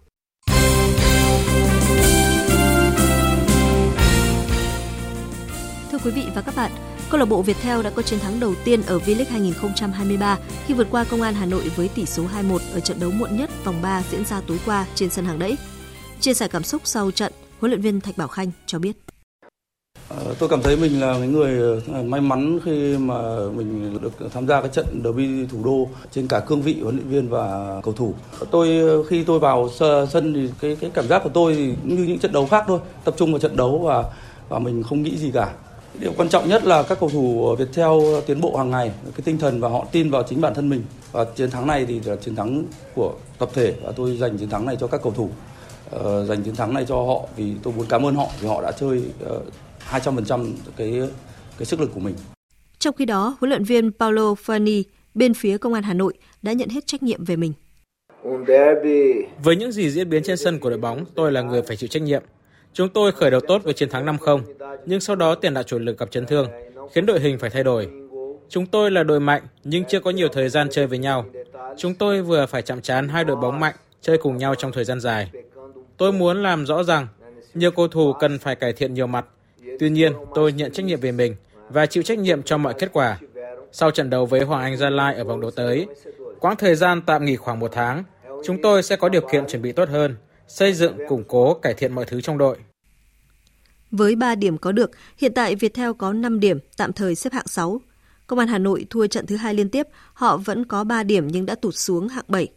Thưa quý vị và các bạn, câu lạc bộ Viettel đã có chiến thắng đầu tiên ở V-League 2023 khi vượt qua Công an Hà Nội với tỷ số 2-1 ở trận đấu muộn nhất vòng 3 diễn ra tối qua trên sân hàng đẫy. Chia sẻ cảm xúc sau trận, huấn luyện viên Thạch Bảo Khanh cho biết. Ờ, tôi cảm thấy mình là cái người ờ, may mắn khi mà mình được tham gia cái trận derby thủ đô trên cả cương vị huấn luyện viên và cầu thủ. Tôi ờ, khi tôi vào sân thì cái cái cảm giác của tôi thì như những trận đấu khác thôi, tập trung vào trận đấu và và mình không nghĩ gì cả. Điều quan trọng nhất là các cầu thủ Viettel tiến bộ hàng ngày, cái tinh thần và họ tin vào chính bản thân mình. Và chiến thắng này thì là chiến thắng của tập thể và tôi dành chiến thắng này cho các cầu thủ. Uh, dành chiến thắng này cho họ vì tôi muốn cảm ơn họ vì họ đã chơi uh, 200% cái cái sức lực của mình. Trong khi đó, huấn luyện viên Paulo Fanni bên phía công an Hà Nội đã nhận hết trách nhiệm về mình. Với những gì diễn biến trên sân của đội bóng, tôi là người phải chịu trách nhiệm. Chúng tôi khởi đầu tốt với chiến thắng 5-0, nhưng sau đó tiền đạo chủ lực gặp chấn thương, khiến đội hình phải thay đổi. Chúng tôi là đội mạnh nhưng chưa có nhiều thời gian chơi với nhau. Chúng tôi vừa phải chạm trán hai đội bóng mạnh chơi cùng nhau trong thời gian dài. Tôi muốn làm rõ rằng nhiều cầu thủ cần phải cải thiện nhiều mặt Tuy nhiên, tôi nhận trách nhiệm về mình và chịu trách nhiệm cho mọi kết quả. Sau trận đấu với Hoàng Anh Gia Lai ở vòng đấu tới, quãng thời gian tạm nghỉ khoảng một tháng, chúng tôi sẽ có điều kiện chuẩn bị tốt hơn, xây dựng, củng cố, cải thiện mọi thứ trong đội. Với 3 điểm có được, hiện tại Viettel có 5 điểm, tạm thời xếp hạng 6. Công an Hà Nội thua trận thứ hai liên tiếp, họ vẫn có 3 điểm nhưng đã tụt xuống hạng 7.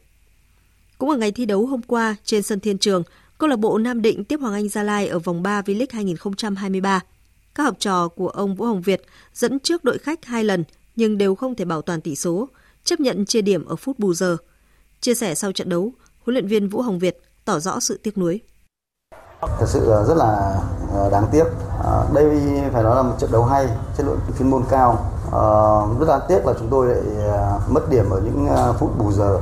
Cũng ở ngày thi đấu hôm qua trên sân Thiên Trường, câu lạc bộ Nam Định tiếp Hoàng Anh Gia Lai ở vòng 3 V-League 2023. Các học trò của ông Vũ Hồng Việt dẫn trước đội khách hai lần nhưng đều không thể bảo toàn tỷ số, chấp nhận chia điểm ở phút bù giờ. Chia sẻ sau trận đấu, huấn luyện viên Vũ Hồng Việt tỏ rõ sự tiếc nuối. Thật sự rất là ờ, đáng tiếc. Ờ, đây phải nói là một trận đấu hay, chất lượng chuyên môn cao. Ờ, rất đáng tiếc là chúng tôi lại mất điểm ở những phút bù giờ.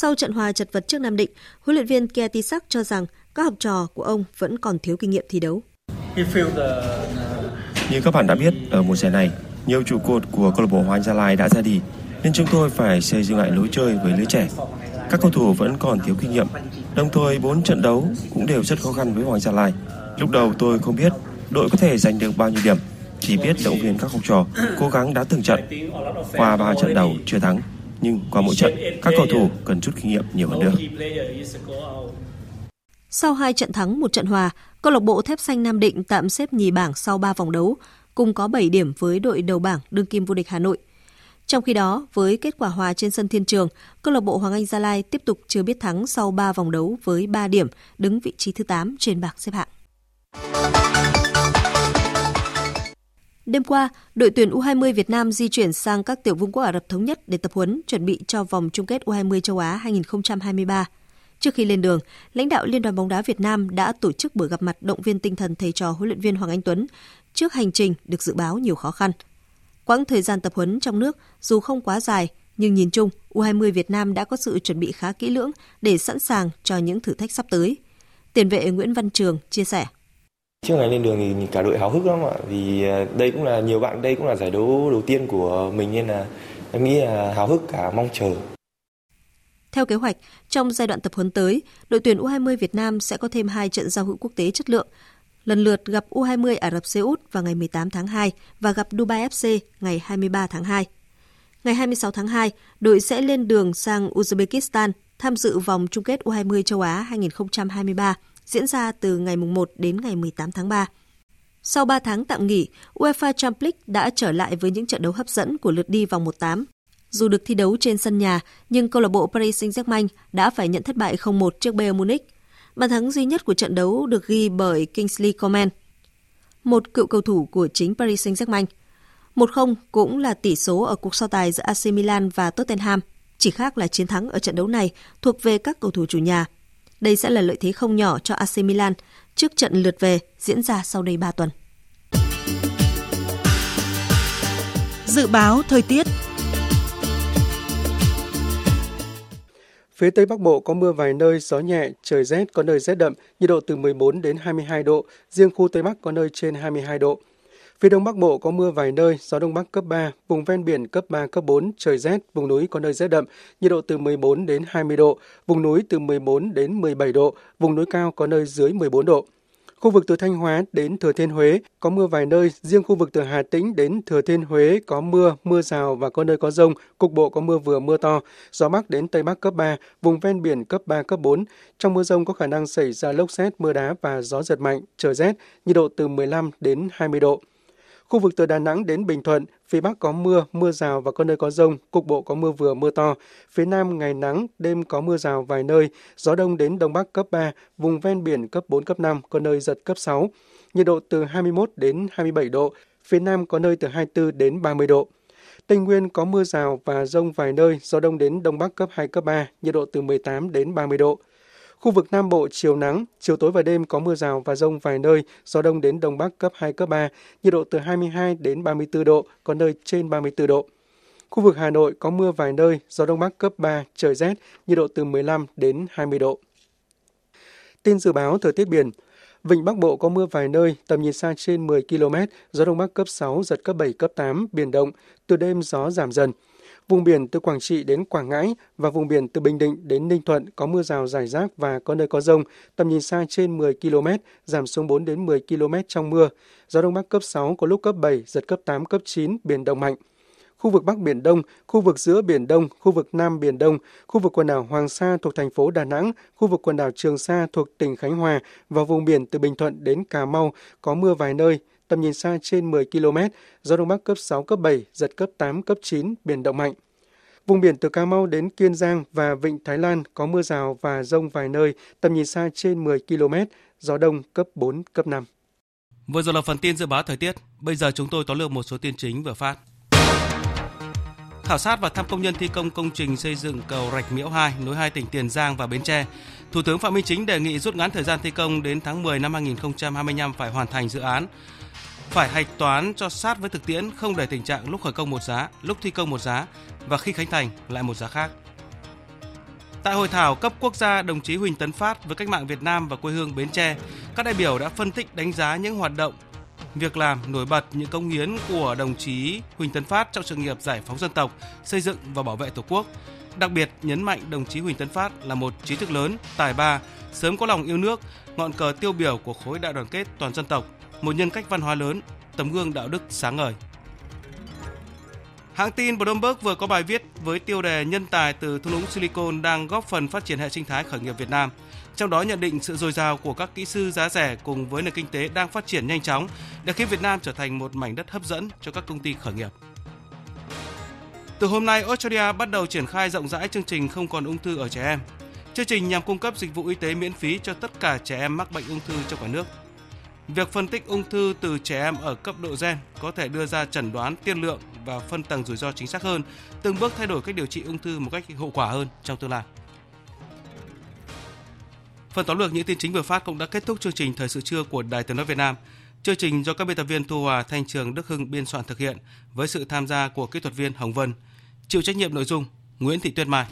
Sau trận hòa chật vật trước Nam Định, huấn luyện viên Kia Tisak cho rằng các học trò của ông vẫn còn thiếu kinh nghiệm thi đấu. Như các bạn đã biết, ở mùa giải này, nhiều trụ cột của câu lạc bộ Hoàng Anh Gia Lai đã ra đi, nên chúng tôi phải xây dựng lại lối chơi với lứa trẻ. Các cầu thủ vẫn còn thiếu kinh nghiệm, đồng thời bốn trận đấu cũng đều rất khó khăn với Hoàng Gia Lai. Lúc đầu tôi không biết đội có thể giành được bao nhiêu điểm, chỉ biết động viên các học trò cố gắng đá từng trận. Qua ba trận đầu chưa thắng, nhưng qua mỗi trận, các cầu thủ cần chút kinh nghiệm nhiều hơn nữa. Sau hai trận thắng, một trận hòa, câu lạc bộ Thép Xanh Nam Định tạm xếp nhì bảng sau 3 vòng đấu, cùng có 7 điểm với đội đầu bảng đương kim vô địch Hà Nội. Trong khi đó, với kết quả hòa trên sân Thiên Trường, câu lạc bộ Hoàng Anh Gia Lai tiếp tục chưa biết thắng sau 3 vòng đấu với 3 điểm, đứng vị trí thứ 8 trên bảng xếp hạng. Đêm qua, đội tuyển U20 Việt Nam di chuyển sang các tiểu vương quốc Ả Rập Thống Nhất để tập huấn chuẩn bị cho vòng chung kết U20 châu Á 2023. Trước khi lên đường, lãnh đạo Liên đoàn bóng đá Việt Nam đã tổ chức buổi gặp mặt động viên tinh thần thầy trò huấn luyện viên Hoàng Anh Tuấn trước hành trình được dự báo nhiều khó khăn. Quãng thời gian tập huấn trong nước dù không quá dài, nhưng nhìn chung, U20 Việt Nam đã có sự chuẩn bị khá kỹ lưỡng để sẵn sàng cho những thử thách sắp tới. Tiền vệ Nguyễn Văn Trường chia sẻ. Trước ngày lên đường thì cả đội háo hức lắm ạ, vì à, đây cũng là nhiều bạn đây cũng là giải đấu đầu tiên của mình nên là em nghĩ là háo hức cả mong chờ. Theo kế hoạch, trong giai đoạn tập huấn tới, đội tuyển U20 Việt Nam sẽ có thêm hai trận giao hữu quốc tế chất lượng, lần lượt gặp U20 Ả Rập Xê Út vào ngày 18 tháng 2 và gặp Dubai FC ngày 23 tháng 2. Ngày 26 tháng 2, đội sẽ lên đường sang Uzbekistan tham dự vòng chung kết U20 châu Á 2023 diễn ra từ ngày 1 đến ngày 18 tháng 3. Sau 3 tháng tạm nghỉ, UEFA Champions League đã trở lại với những trận đấu hấp dẫn của lượt đi vòng 1/8. Dù được thi đấu trên sân nhà, nhưng câu lạc bộ Paris Saint-Germain đã phải nhận thất bại 0-1 trước Bayern Munich. Bàn thắng duy nhất của trận đấu được ghi bởi Kingsley Coman, một cựu cầu thủ của chính Paris Saint-Germain. 1-0 cũng là tỷ số ở cuộc so tài giữa AC Milan và Tottenham. Chỉ khác là chiến thắng ở trận đấu này thuộc về các cầu thủ chủ nhà. Đây sẽ là lợi thế không nhỏ cho AC Milan trước trận lượt về diễn ra sau đây 3 tuần. Dự báo thời tiết Phía Tây Bắc Bộ có mưa vài nơi, gió nhẹ, trời rét, có nơi rét đậm, nhiệt độ từ 14 đến 22 độ, riêng khu Tây Bắc có nơi trên 22 độ. Phía Đông Bắc Bộ có mưa vài nơi, gió Đông Bắc cấp 3, vùng ven biển cấp 3, cấp 4, trời rét, vùng núi có nơi rét đậm, nhiệt độ từ 14 đến 20 độ, vùng núi từ 14 đến 17 độ, vùng núi cao có nơi dưới 14 độ. Khu vực từ Thanh Hóa đến Thừa Thiên Huế có mưa vài nơi, riêng khu vực từ Hà Tĩnh đến Thừa Thiên Huế có mưa, mưa rào và có nơi có rông, cục bộ có mưa vừa mưa to, gió Bắc đến Tây Bắc cấp 3, vùng ven biển cấp 3, cấp 4. Trong mưa rông có khả năng xảy ra lốc xét, mưa đá và gió giật mạnh, trời rét, nhiệt độ từ 15 đến 20 độ. Khu vực từ Đà Nẵng đến Bình Thuận, phía Bắc có mưa, mưa rào và có nơi có rông, cục bộ có mưa vừa mưa to. Phía Nam ngày nắng, đêm có mưa rào vài nơi, gió đông đến Đông Bắc cấp 3, vùng ven biển cấp 4, cấp 5, có nơi giật cấp 6. Nhiệt độ từ 21 đến 27 độ, phía Nam có nơi từ 24 đến 30 độ. Tây Nguyên có mưa rào và rông vài nơi, gió đông đến Đông Bắc cấp 2, cấp 3, nhiệt độ từ 18 đến 30 độ. Khu vực Nam Bộ chiều nắng, chiều tối và đêm có mưa rào và rông vài nơi, gió đông đến đông bắc cấp 2, cấp 3, nhiệt độ từ 22 đến 34 độ, có nơi trên 34 độ. Khu vực Hà Nội có mưa vài nơi, gió đông bắc cấp 3, trời rét, nhiệt độ từ 15 đến 20 độ. Tin dự báo thời tiết biển, Vịnh Bắc Bộ có mưa vài nơi, tầm nhìn xa trên 10 km, gió đông bắc cấp 6, giật cấp 7, cấp 8, biển động, từ đêm gió giảm dần. Vùng biển từ Quảng Trị đến Quảng Ngãi và vùng biển từ Bình Định đến Ninh Thuận có mưa rào rải rác và có nơi có rông, tầm nhìn xa trên 10 km, giảm xuống 4 đến 10 km trong mưa. Gió Đông Bắc cấp 6 có lúc cấp 7, giật cấp 8, cấp 9, biển động mạnh khu vực Bắc Biển Đông, khu vực giữa Biển Đông, khu vực Nam Biển Đông, khu vực quần đảo Hoàng Sa thuộc thành phố Đà Nẵng, khu vực quần đảo Trường Sa thuộc tỉnh Khánh Hòa và vùng biển từ Bình Thuận đến Cà Mau có mưa vài nơi, tầm nhìn xa trên 10 km, gió Đông Bắc cấp 6, cấp 7, giật cấp 8, cấp 9, biển động mạnh. Vùng biển từ Cà Mau đến Kiên Giang và Vịnh Thái Lan có mưa rào và rông vài nơi, tầm nhìn xa trên 10 km, gió đông cấp 4, cấp 5. Vừa rồi là phần tin dự báo thời tiết. Bây giờ chúng tôi tóm lược một số tin chính vừa phát. Khảo sát và thăm công nhân thi công công trình xây dựng cầu Rạch Miễu 2 nối hai tỉnh Tiền Giang và Bến Tre. Thủ tướng Phạm Minh Chính đề nghị rút ngắn thời gian thi công đến tháng 10 năm 2025 phải hoàn thành dự án. Phải hạch toán cho sát với thực tiễn, không để tình trạng lúc khởi công một giá, lúc thi công một giá và khi khánh thành lại một giá khác. Tại hội thảo cấp quốc gia đồng chí Huỳnh Tấn Phát với cách mạng Việt Nam và quê hương Bến Tre, các đại biểu đã phân tích đánh giá những hoạt động, việc làm nổi bật những công hiến của đồng chí Huỳnh Tấn Phát trong sự nghiệp giải phóng dân tộc, xây dựng và bảo vệ Tổ quốc. Đặc biệt nhấn mạnh đồng chí Huỳnh Tấn Phát là một trí thức lớn, tài ba, sớm có lòng yêu nước, ngọn cờ tiêu biểu của khối đại đoàn kết toàn dân tộc, một nhân cách văn hóa lớn, tấm gương đạo đức sáng ngời. Hãng tin Bloomberg vừa có bài viết với tiêu đề nhân tài từ thung lũng Silicon đang góp phần phát triển hệ sinh thái khởi nghiệp Việt Nam. Trong đó nhận định sự dồi dào của các kỹ sư giá rẻ cùng với nền kinh tế đang phát triển nhanh chóng đã khiến Việt Nam trở thành một mảnh đất hấp dẫn cho các công ty khởi nghiệp. Từ hôm nay, Australia bắt đầu triển khai rộng rãi chương trình không còn ung thư ở trẻ em. Chương trình nhằm cung cấp dịch vụ y tế miễn phí cho tất cả trẻ em mắc bệnh ung thư trong cả nước. Việc phân tích ung thư từ trẻ em ở cấp độ gen có thể đưa ra chẩn đoán tiên lượng và phân tầng rủi ro chính xác hơn, từng bước thay đổi cách điều trị ung thư một cách hiệu quả hơn trong tương lai. Phần tóm lược những tin chính vừa phát cũng đã kết thúc chương trình Thời sự trưa của Đài Tiếng nói Việt Nam. Chương trình do các biên tập viên Thu Hòa, Thanh Trường, Đức Hưng biên soạn thực hiện với sự tham gia của kỹ thuật viên Hồng Vân. Chịu trách nhiệm nội dung Nguyễn Thị Tuyết Mai.